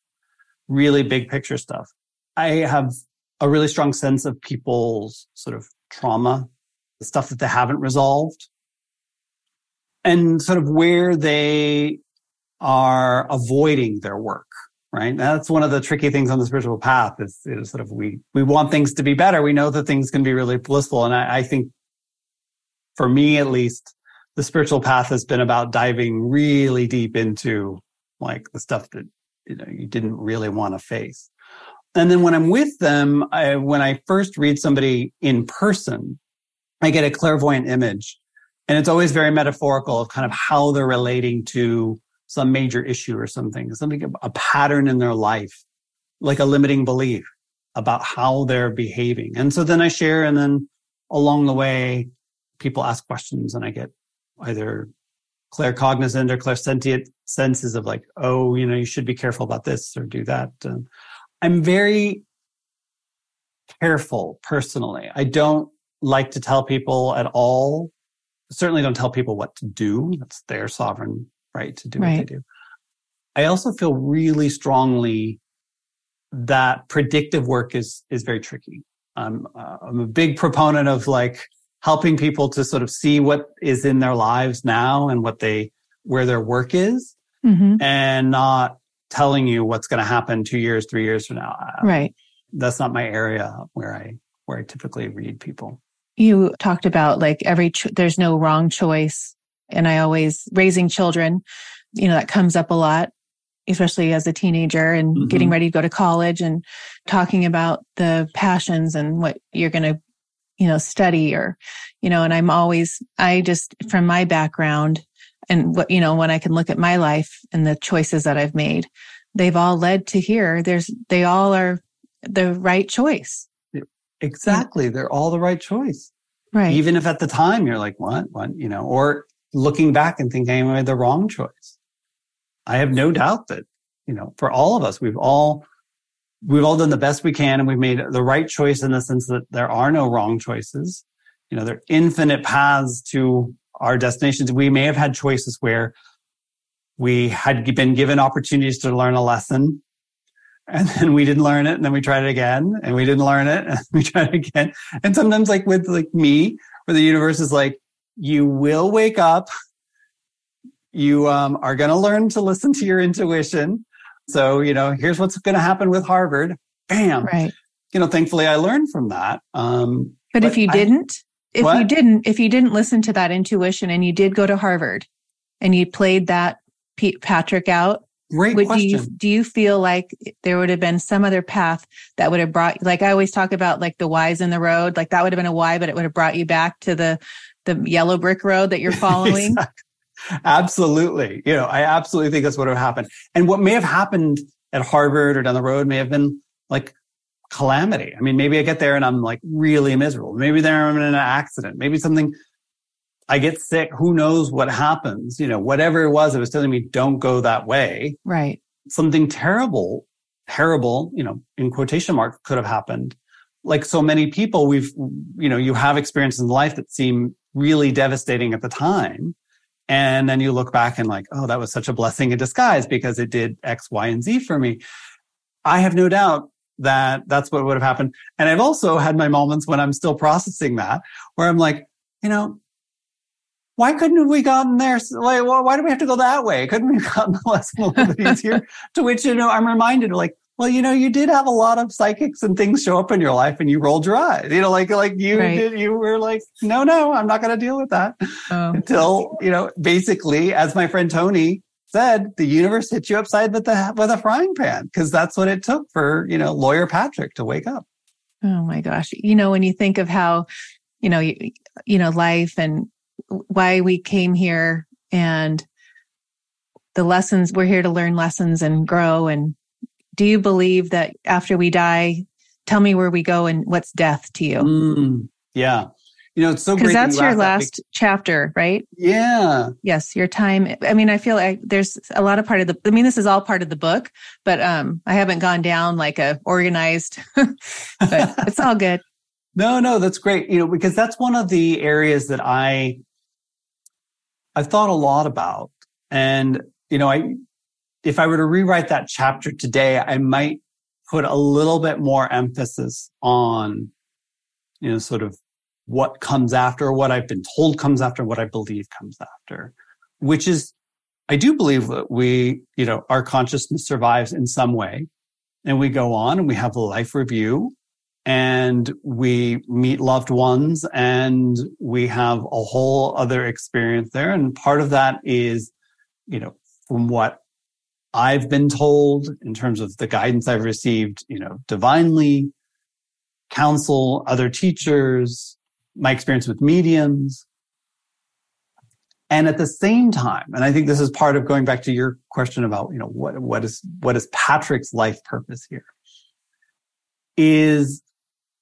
[SPEAKER 2] really big picture stuff. I have a really strong sense of people's sort of trauma, the stuff that they haven't resolved and sort of where they are avoiding their work right? That's one of the tricky things on the spiritual path is, is sort of we, we want things to be better. We know that things can be really blissful. And I, I think for me, at least, the spiritual path has been about diving really deep into like the stuff that, you know, you didn't really want to face. And then when I'm with them, I, when I first read somebody in person, I get a clairvoyant image and it's always very metaphorical of kind of how they're relating to some major issue or something, something, a pattern in their life, like a limiting belief about how they're behaving. And so then I share and then along the way, people ask questions and I get either claircognizant or clairsentient senses of like, oh, you know, you should be careful about this or do that. I'm very careful personally. I don't like to tell people at all. Certainly don't tell people what to do. That's their sovereign right? To do right. what they do. I also feel really strongly that predictive work is is very tricky. I'm uh, I'm a big proponent of like helping people to sort of see what is in their lives now and what they where their work is, mm-hmm. and not telling you what's going to happen two years, three years from now.
[SPEAKER 1] Right.
[SPEAKER 2] That's not my area where I where I typically read people.
[SPEAKER 1] You talked about like every ch- there's no wrong choice and I always raising children, you know, that comes up a lot, especially as a teenager and mm-hmm. getting ready to go to college and talking about the passions and what you're going to, you know, study or, you know, and I'm always, I just, from my background and what, you know, when I can look at my life and the choices that I've made, they've all led to here. There's, they all are the right choice.
[SPEAKER 2] Exactly. They're all the right choice.
[SPEAKER 1] Right.
[SPEAKER 2] Even if at the time you're like, what, what, you know, or looking back and thinking I made the wrong choice. I have no doubt that, you know, for all of us, we've all, we've all done the best we can and we've made the right choice in the sense that there are no wrong choices. You know, there are infinite paths to our destinations. We may have had choices where we had been given opportunities to learn a lesson and then we didn't learn it and then we tried it again and we didn't learn it and we tried it again. And sometimes like with like me, where the universe is like, you will wake up. You um, are going to learn to listen to your intuition. So, you know, here's what's going to happen with Harvard. Bam.
[SPEAKER 1] Right.
[SPEAKER 2] You know, thankfully I learned from that.
[SPEAKER 1] Um, but, but if you I, didn't, if what? you didn't, if you didn't listen to that intuition and you did go to Harvard and you played that Pete Patrick out,
[SPEAKER 2] Great would, question.
[SPEAKER 1] Do you, do you feel like there would have been some other path that would have brought, like I always talk about like the whys in the road, like that would have been a why, but it would have brought you back to the, the yellow brick road that you're following? exactly.
[SPEAKER 2] Absolutely. You know, I absolutely think that's what would have happened. And what may have happened at Harvard or down the road may have been like calamity. I mean, maybe I get there and I'm like really miserable. Maybe there I'm in an accident. Maybe something I get sick. Who knows what happens? You know, whatever it was, it was telling me don't go that way.
[SPEAKER 1] Right.
[SPEAKER 2] Something terrible, terrible, you know, in quotation marks could have happened. Like so many people, we've, you know, you have experiences in life that seem really devastating at the time. And then you look back and like, oh, that was such a blessing in disguise because it did X, Y, and Z for me. I have no doubt that that's what would have happened. And I've also had my moments when I'm still processing that where I'm like, you know, why couldn't we gotten there? Like, well, why do we have to go that way? Couldn't we have gotten the lesson a little bit easier? to which, you know, I'm reminded like, well, you know, you did have a lot of psychics and things show up in your life and you rolled your eyes, you know, like, like you right. did, you were like, no, no, I'm not going to deal with that oh. until, you know, basically, as my friend Tony said, the universe hit you upside with the, with a frying pan. Cause that's what it took for, you know, lawyer Patrick to wake up.
[SPEAKER 1] Oh my gosh. You know, when you think of how, you know, you, you know, life and why we came here and the lessons we're here to learn lessons and grow and do you believe that after we die tell me where we go and what's death to you
[SPEAKER 2] mm, yeah you know it's so good.
[SPEAKER 1] because that's your last that. chapter right
[SPEAKER 2] yeah
[SPEAKER 1] yes your time i mean i feel like there's a lot of part of the i mean this is all part of the book but um i haven't gone down like a organized but it's all good
[SPEAKER 2] no no that's great you know because that's one of the areas that i I've thought a lot about. And, you know, I, if I were to rewrite that chapter today, I might put a little bit more emphasis on, you know, sort of what comes after, what I've been told comes after, what I believe comes after, which is, I do believe that we, you know, our consciousness survives in some way and we go on and we have a life review and we meet loved ones and we have a whole other experience there. And part of that is, you know, from what I've been told in terms of the guidance I've received, you know, divinely, council, other teachers, my experience with mediums. And at the same time, and I think this is part of going back to your question about, you know, what, what is, what is Patrick's life purpose here? Is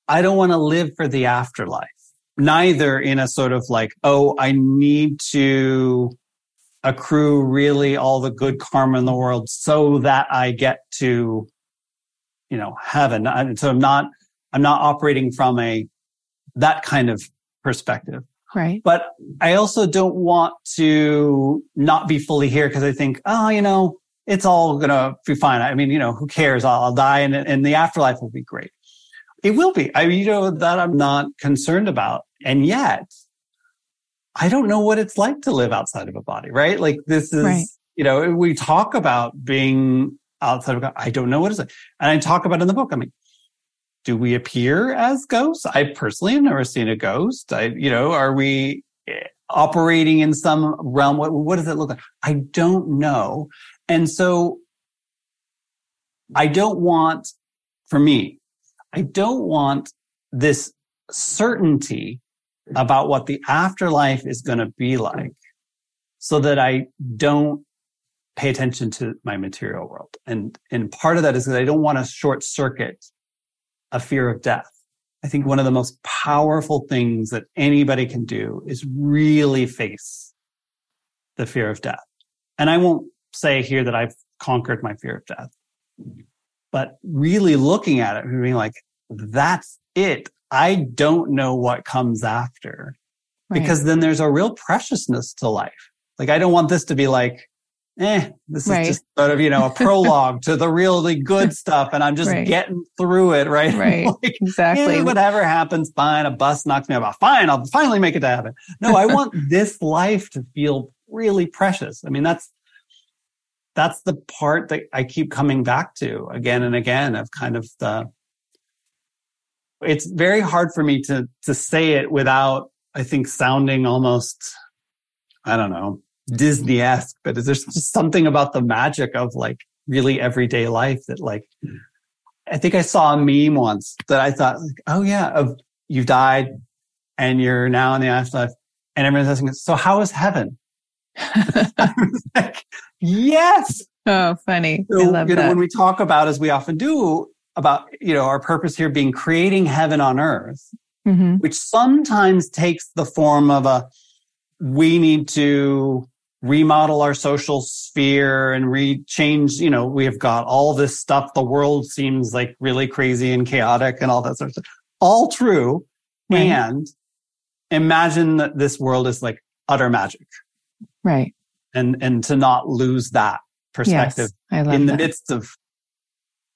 [SPEAKER 2] I don't want to live for the afterlife. Neither in a sort of like, oh, I need to accrue really all the good karma in the world so that I get to, you know, heaven. And so I'm not, I'm not operating from a, that kind of perspective.
[SPEAKER 1] Right.
[SPEAKER 2] But I also don't want to not be fully here because I think, oh, you know, it's all going to be fine. I mean, you know, who cares? I'll, I'll die and, and the afterlife will be great. It will be. I, mean, you know, that I'm not concerned about. And yet I don't know what it's like to live outside of a body, right? Like this is, right. you know, we talk about being outside of God. I don't know what it's like. And I talk about in the book. I mean, do we appear as ghosts? I personally have never seen a ghost. I, you know, are we eh, operating in some realm? What, what does it look like? I don't know. And so I don't want, for me, I don't want this certainty about what the afterlife is going to be like so that I don't pay attention to my material world. And, and part of that is that I don't want to short circuit a fear of death. I think one of the most powerful things that anybody can do is really face the fear of death. And I won't say here that I've conquered my fear of death but really looking at it and being like, that's it. I don't know what comes after right. because then there's a real preciousness to life. Like, I don't want this to be like, eh, this right. is just sort of, you know, a prologue to the really good stuff. And I'm just right. getting through it. Right.
[SPEAKER 1] Right. like, exactly.
[SPEAKER 2] Eh, whatever happens, fine. A bus knocks me off. Fine. I'll finally make it to heaven. No, I want this life to feel really precious. I mean, that's, that's the part that I keep coming back to again and again of kind of the, it's very hard for me to, to say it without, I think, sounding almost, I don't know, Disney-esque, but there's just something about the magic of like really everyday life that like, I think I saw a meme once that I thought, like, oh yeah, of you died and you're now in the afterlife and everyone's asking, so how is heaven? like, yes.
[SPEAKER 1] Oh, funny.
[SPEAKER 2] So, I love you know, that. when we talk about, as we often do, about, you know, our purpose here being creating heaven on earth, mm-hmm. which sometimes takes the form of a, we need to remodel our social sphere and re-change, you know, we have got all this stuff. The world seems like really crazy and chaotic and all that sort of stuff. All true. Right. And imagine that this world is like utter magic.
[SPEAKER 1] Right.
[SPEAKER 2] And, and to not lose that perspective
[SPEAKER 1] yes,
[SPEAKER 2] in the
[SPEAKER 1] that.
[SPEAKER 2] midst of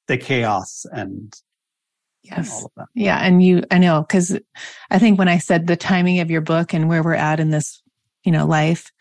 [SPEAKER 2] the chaos and
[SPEAKER 1] Yes. Yeah. And you, I know, cause I think when I said the timing of your book and where we're at in this, you know, life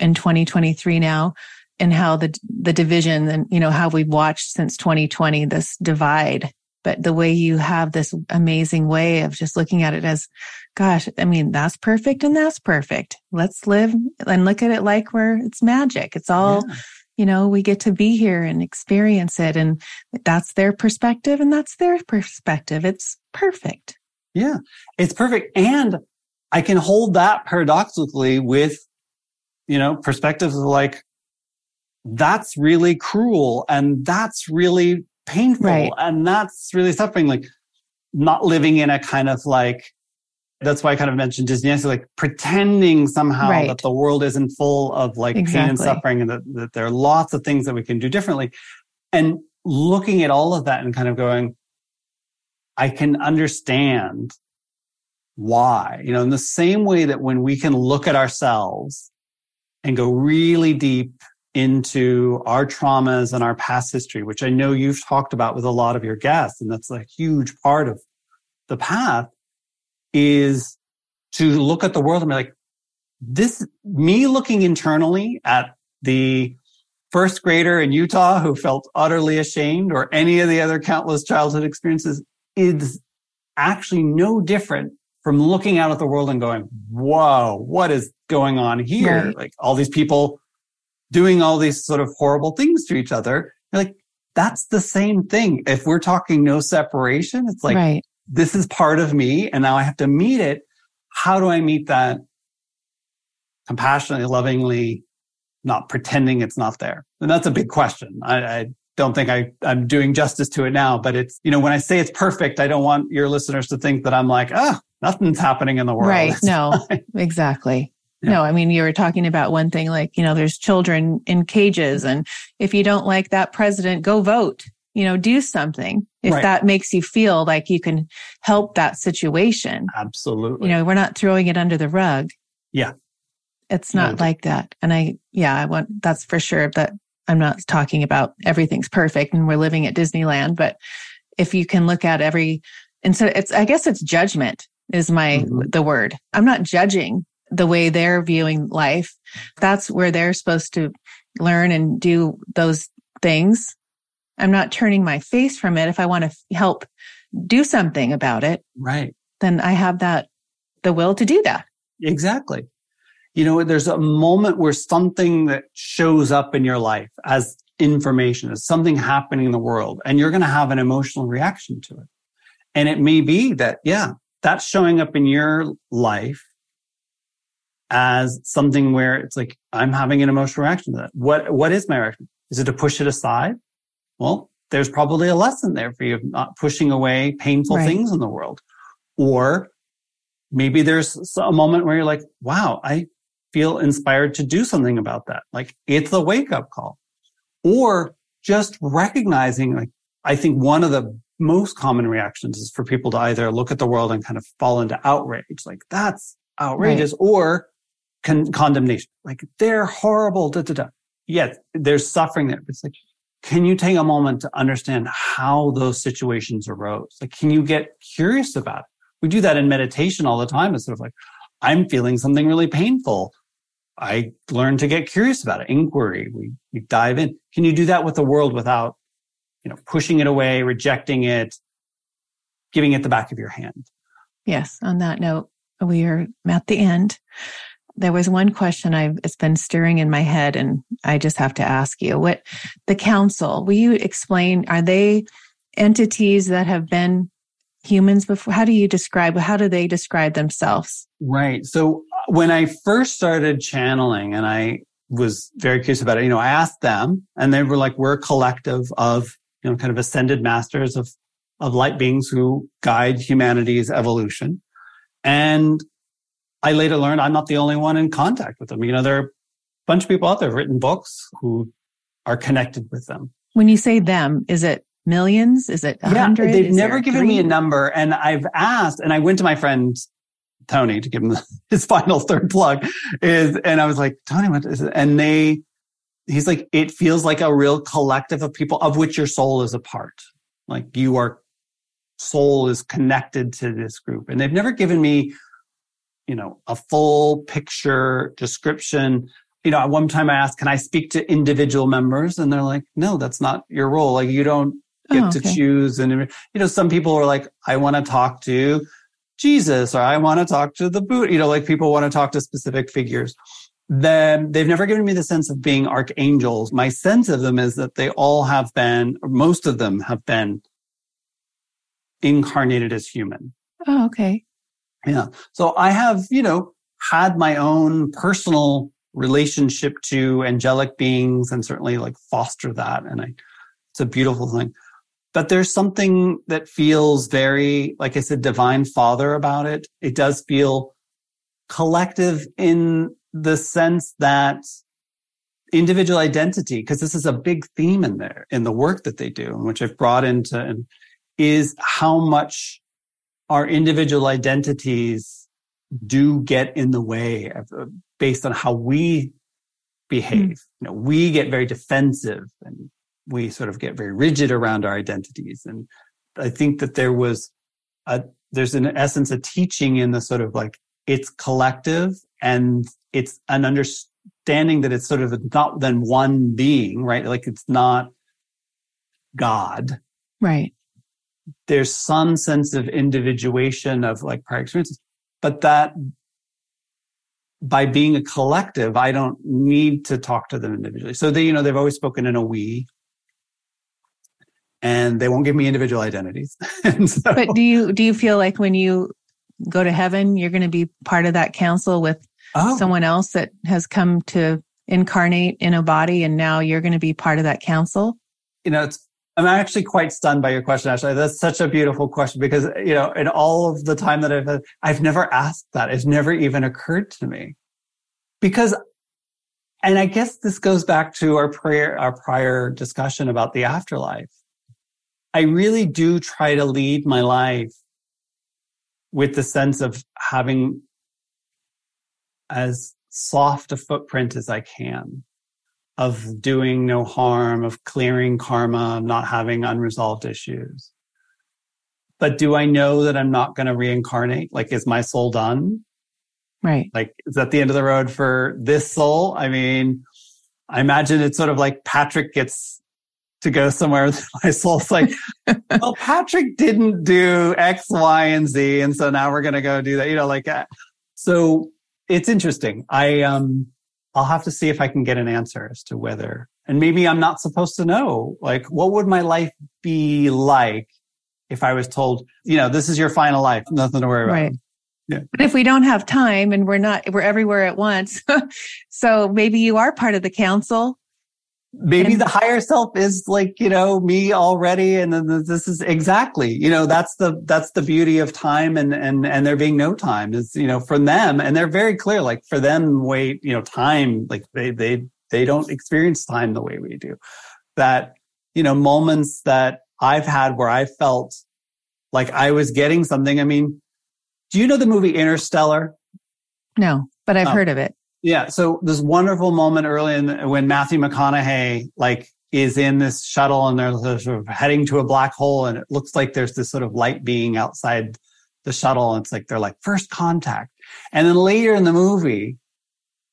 [SPEAKER 1] in 2023 now and how the, the division and, you know, how we've watched since 2020, this divide, but the way you have this amazing way of just looking at it as, gosh, I mean, that's perfect and that's perfect. Let's live and look at it like we're, it's magic. It's all, yeah you know, we get to be here and experience it. And that's their perspective and that's their perspective. It's perfect.
[SPEAKER 2] Yeah, it's perfect. And I can hold that paradoxically with, you know, perspectives of like, that's really cruel and that's really painful right. and that's really suffering. Like not living in a kind of like, that's why I kind of mentioned Disney, like pretending somehow right. that the world isn't full of like exactly. pain and suffering and that, that there are lots of things that we can do differently. And looking at all of that and kind of going, I can understand why, you know, in the same way that when we can look at ourselves and go really deep into our traumas and our past history, which I know you've talked about with a lot of your guests, and that's a huge part of the path is to look at the world and be like, this, me looking internally at the first grader in Utah who felt utterly ashamed or any of the other countless childhood experiences is actually no different from looking out at the world and going, whoa, what is going on here? Right. Like all these people doing all these sort of horrible things to each other. You're like, that's the same thing. If we're talking no separation, it's like, right this is part of me and now I have to meet it. How do I meet that compassionately, lovingly, not pretending it's not there? And that's a big question. I, I don't think I, I'm doing justice to it now, but it's, you know, when I say it's perfect, I don't want your listeners to think that I'm like, oh, nothing's happening in the world.
[SPEAKER 1] Right. It's no, fine. exactly. Yeah. No, I mean, you were talking about one thing like, you know, there's children in cages and if you don't like that president, go vote you know, do something if right. that makes you feel like you can help that situation.
[SPEAKER 2] Absolutely.
[SPEAKER 1] You know, we're not throwing it under the rug.
[SPEAKER 2] Yeah.
[SPEAKER 1] It's not no. like that. And I, yeah, I want, that's for sure that I'm not talking about everything's perfect and we're living at Disneyland, but if you can look at every, and so it's, I guess it's judgment is my, mm-hmm. the word. I'm not judging the way they're viewing life. That's where they're supposed to learn and do those things I'm not turning my face from it. If I want to help do something about it,
[SPEAKER 2] right,
[SPEAKER 1] then I have that the will to do that.
[SPEAKER 2] Exactly. You know, there's a moment where something that shows up in your life as information, as something happening in the world, and you're going to have an emotional reaction to it. And it may be that, yeah, that's showing up in your life as something where it's like, I'm having an emotional reaction to that. What, what is my reaction? Is it to push it aside? Well, there's probably a lesson there for you of not pushing away painful right. things in the world. Or maybe there's a moment where you're like, wow, I feel inspired to do something about that. Like it's a wake up call. Or just recognizing, like, I think one of the most common reactions is for people to either look at the world and kind of fall into outrage, like that's outrageous, right. or con- condemnation, like they're horrible. Da, da, da. There's suffering there. It's like, can you take a moment to understand how those situations arose? Like, can you get curious about it? We do that in meditation all the time. It's sort of like, I'm feeling something really painful. I learn to get curious about it. Inquiry. We, we dive in. Can you do that with the world without, you know, pushing it away, rejecting it, giving it the back of your hand?
[SPEAKER 1] Yes. On that note, we are at the end. There was one question I've, it's been stirring in my head and I just have to ask you what the council, will you explain, are they entities that have been humans before? How do you describe, how do they describe themselves?
[SPEAKER 2] Right. So uh, when I first started channeling and I was very curious about it, you know, I asked them and they were like, we're a collective of, you know, kind of ascended masters of, of light beings who guide humanity's evolution. And I later learned I'm not the only one in contact with them. You know, there are a bunch of people out there who've written books who are connected with them.
[SPEAKER 1] When you say them, is it millions? Is it?
[SPEAKER 2] Yeah, they've Is never given three? me a number. And I've asked, and I went to my friend Tony to give him his final third plug is, and I was like, Tony, what is it? And they, he's like, it feels like a real collective of people of which your soul is a part. Like you are soul is connected to this group. And they've never given me, you know, a full picture description. You know, at one time I asked, can I speak to individual members? And they're like, no, that's not your role. Like you don't oh, get oh, okay. to choose. And, you know, some people are like, I want to talk to Jesus or I want to talk to the Buddha. You know, like people want to talk to specific figures. Then they've never given me the sense of being archangels. My sense of them is that they all have been, or most of them have been incarnated as human.
[SPEAKER 1] Oh, okay.
[SPEAKER 2] Yeah. So I have, you know, had my own personal relationship to angelic beings and certainly like foster that. And I, it's a beautiful thing but there's something that feels very, like I said, divine father about it. It does feel collective in the sense that individual identity, because this is a big theme in there in the work that they do, which I've brought into, is how much our individual identities do get in the way of, based on how we behave. Mm. You know, we get very defensive and we sort of get very rigid around our identities. And I think that there was a, there's an essence of teaching in the sort of like it's collective and it's an understanding that it's sort of not than one being, right? Like it's not God.
[SPEAKER 1] Right.
[SPEAKER 2] There's some sense of individuation of like prior experiences, but that by being a collective, I don't need to talk to them individually. So they, you know, they've always spoken in a we and they won't give me individual identities.
[SPEAKER 1] so, but do you do you feel like when you go to heaven, you're going to be part of that council with oh. someone else that has come to incarnate in a body, and now you're going to be part of that council?
[SPEAKER 2] You know, it's I'm actually quite stunned by your question, Ashley. That's such a beautiful question because, you know, in all of the time that I've had, I've never asked that. It's never even occurred to me because, and I guess this goes back to our prayer, our prior discussion about the afterlife. I really do try to lead my life with the sense of having as soft a footprint as I can of doing no harm, of clearing karma, of not having unresolved issues. But do I know that I'm not going to reincarnate? Like, is my soul done?
[SPEAKER 1] Right.
[SPEAKER 2] Like, is that the end of the road for this soul? I mean, I imagine it's sort of like Patrick gets to go somewhere. My soul's like, well, Patrick didn't do X, Y, and Z. And so now we're going to go do that, you know, like, uh, so it's interesting. I, um, I'll have to see if I can get an answer as to whether, and maybe I'm not supposed to know, like, what would my life be like if I was told, you know, this is your final life, nothing to worry about. Right.
[SPEAKER 1] Yeah. But if we don't have time and we're not, we're everywhere at once. so maybe you are part of the council
[SPEAKER 2] maybe the higher self is like you know me already and then this is exactly you know that's the that's the beauty of time and and and there being no time is you know for them and they're very clear like for them wait you know time like they they they don't experience time the way we do that you know moments that I've had where I felt like I was getting something. I mean, do you know the movie Interstellar?
[SPEAKER 1] No, but I've oh. heard of it.
[SPEAKER 2] Yeah. So this wonderful moment early in when Matthew McConaughey like is in this shuttle and they're sort of heading to a black hole and it looks like there's this sort of light being outside the shuttle and it's like they're like first contact. And then later in the movie,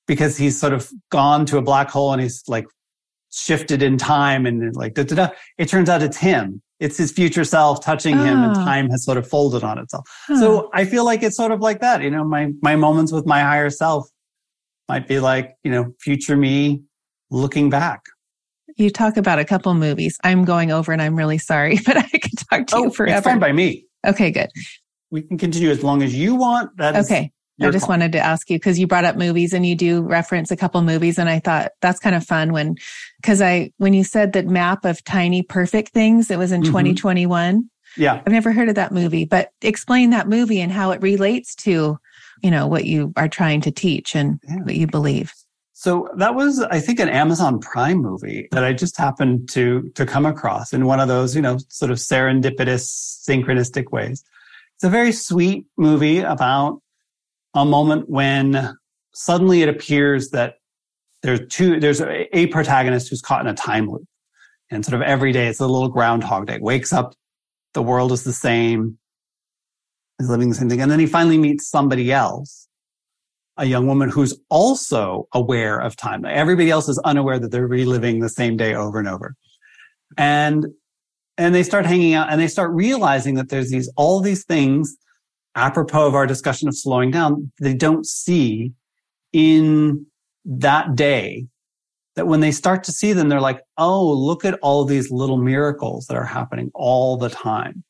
[SPEAKER 2] because he's sort of gone to a black hole and he's like shifted in time and like da, da, da, it turns out it's him. It's his future self touching him and ah. time has sort of folded on itself. Huh. So I feel like it's sort of like that. You know, my my moments with my higher self might be like, you know, future me looking back.
[SPEAKER 1] You talk about a couple movies. I'm going over and I'm really sorry, but I could talk to oh, you forever.
[SPEAKER 2] It's fine by me.
[SPEAKER 1] Okay, good.
[SPEAKER 2] We can continue as long as you want.
[SPEAKER 1] That okay. I just call. wanted to ask you because you brought up movies and you do reference a couple movies. And I thought that's kind of fun when, because I, when you said that map of tiny perfect things, it was in mm-hmm. 2021.
[SPEAKER 2] Yeah.
[SPEAKER 1] I've never heard of that movie, but explain that movie and how it relates to, you know, what you are trying to teach and yeah. what you believe.
[SPEAKER 2] So that was, I think, an Amazon Prime movie that I just happened to to come across in one of those, you know, sort of serendipitous, synchronistic ways. It's a very sweet movie about a moment when suddenly it appears that there's two, there's a, a protagonist who's caught in a time loop. And sort of every day, it's a little groundhog day. Wakes up, the world is the same, is living the same thing. And then he finally meets somebody else a young woman who's also aware of time. Everybody else is unaware that they're reliving the same day over and over. And, and they start hanging out and they start realizing that there's these, all these things apropos of our discussion of slowing down, they don't see in that day that when they start to see them, they're like, Oh, look at all these little miracles that are happening all the time.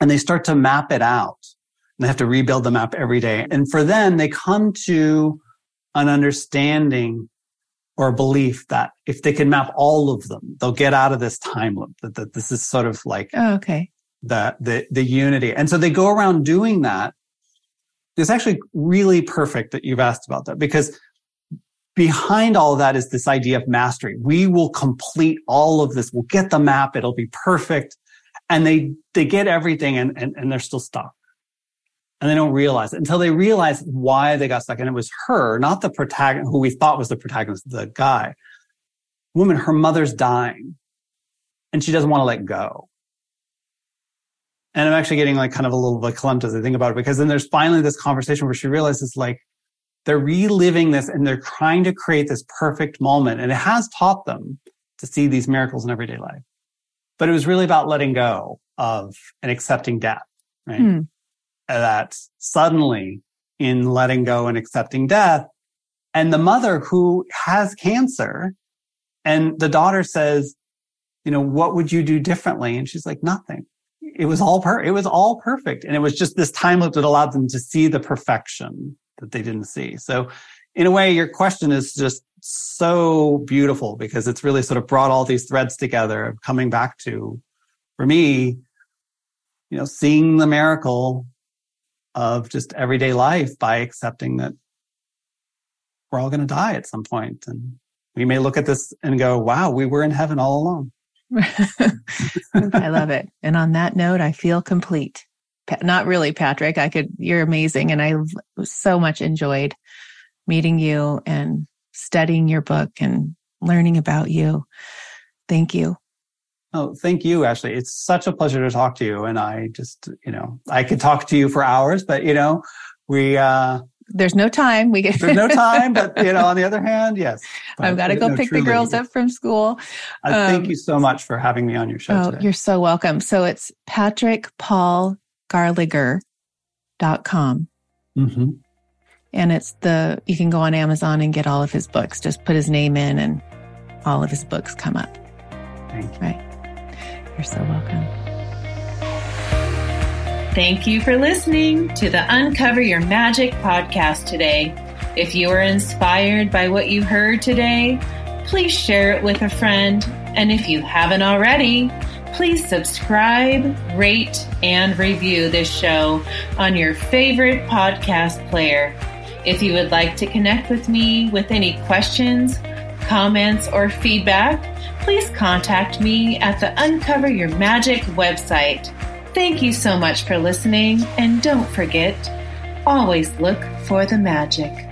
[SPEAKER 2] And they start to map it out And they have to rebuild the map every day. And for them, they come to an understanding or a belief that if they can map all of them, they'll get out of this time loop. That, that this is sort of like
[SPEAKER 1] oh, okay.
[SPEAKER 2] the, the the unity. And so they go around doing that. It's actually really perfect that you've asked about that because behind all of that is this idea of mastery. We will complete all of this. We'll get the map. It'll be perfect. And they, they get everything and, and, and they're still stuck and they don't realize it until they realize why they got stuck. And it was her, not the protagonist, who we thought was the protagonist, the guy. Woman, her mother's dying and she doesn't want to let go. And I'm actually getting like kind of a little bit clumped as I think about it because then there's finally this conversation where she realizes like they're reliving this and they're trying to create this perfect moment. And it has taught them to see these miracles in everyday life. But it was really about letting go of and accepting death, right? Hmm that suddenly in letting go and accepting death. And the mother who has cancer and the daughter says, you know, what would you do differently? And she's like, nothing. It was all per, it was all perfect. And it was just this time loop that allowed them to see the perfection that they didn't see. So in a way, your question is just so beautiful because it's really sort of brought all these threads together of coming back to, for me, you know, seeing the miracle of just everyday life by accepting that we're all going to die at some. And we may look at this and go, wow, we were in heaven all along.
[SPEAKER 1] I love it. And on that note, I feel complete. Not really, Patrick. I could, you're amazing. And I so much enjoyed meeting you and studying your book and learning about you. Thank you.
[SPEAKER 2] Oh, thank you, Ashley. It's such a pleasure to talk to you. And I just, you know, I could talk to you for hours, but you know, we, uh,
[SPEAKER 1] there's no time. We
[SPEAKER 2] get there's no time, but you know, on the other hand, yes.
[SPEAKER 1] I've got to go no, pick truly. the girls up from school.
[SPEAKER 2] Uh, thank you so much for having me on your show. Oh, today.
[SPEAKER 1] you're so welcome. So it's patrickpaulgarlinger.com. Mm-hmm. And it's the, you can go on Amazon and get all of his books. Just put his name in and all of his books come up.
[SPEAKER 2] Thank you.
[SPEAKER 1] Right. You're so welcome.
[SPEAKER 3] Thank you for listening to the Uncover Your Magic podcast today. If you are inspired by what you heard today, please share it with a friend. And if you haven't already, please subscribe, rate, and review this show on your favorite podcast player. If you would like to connect with me with any questions,
[SPEAKER 1] comments, or feedback, please contact me at the Uncover Your Magic website. Thank you so much for listening, and don't forget, always look for the magic.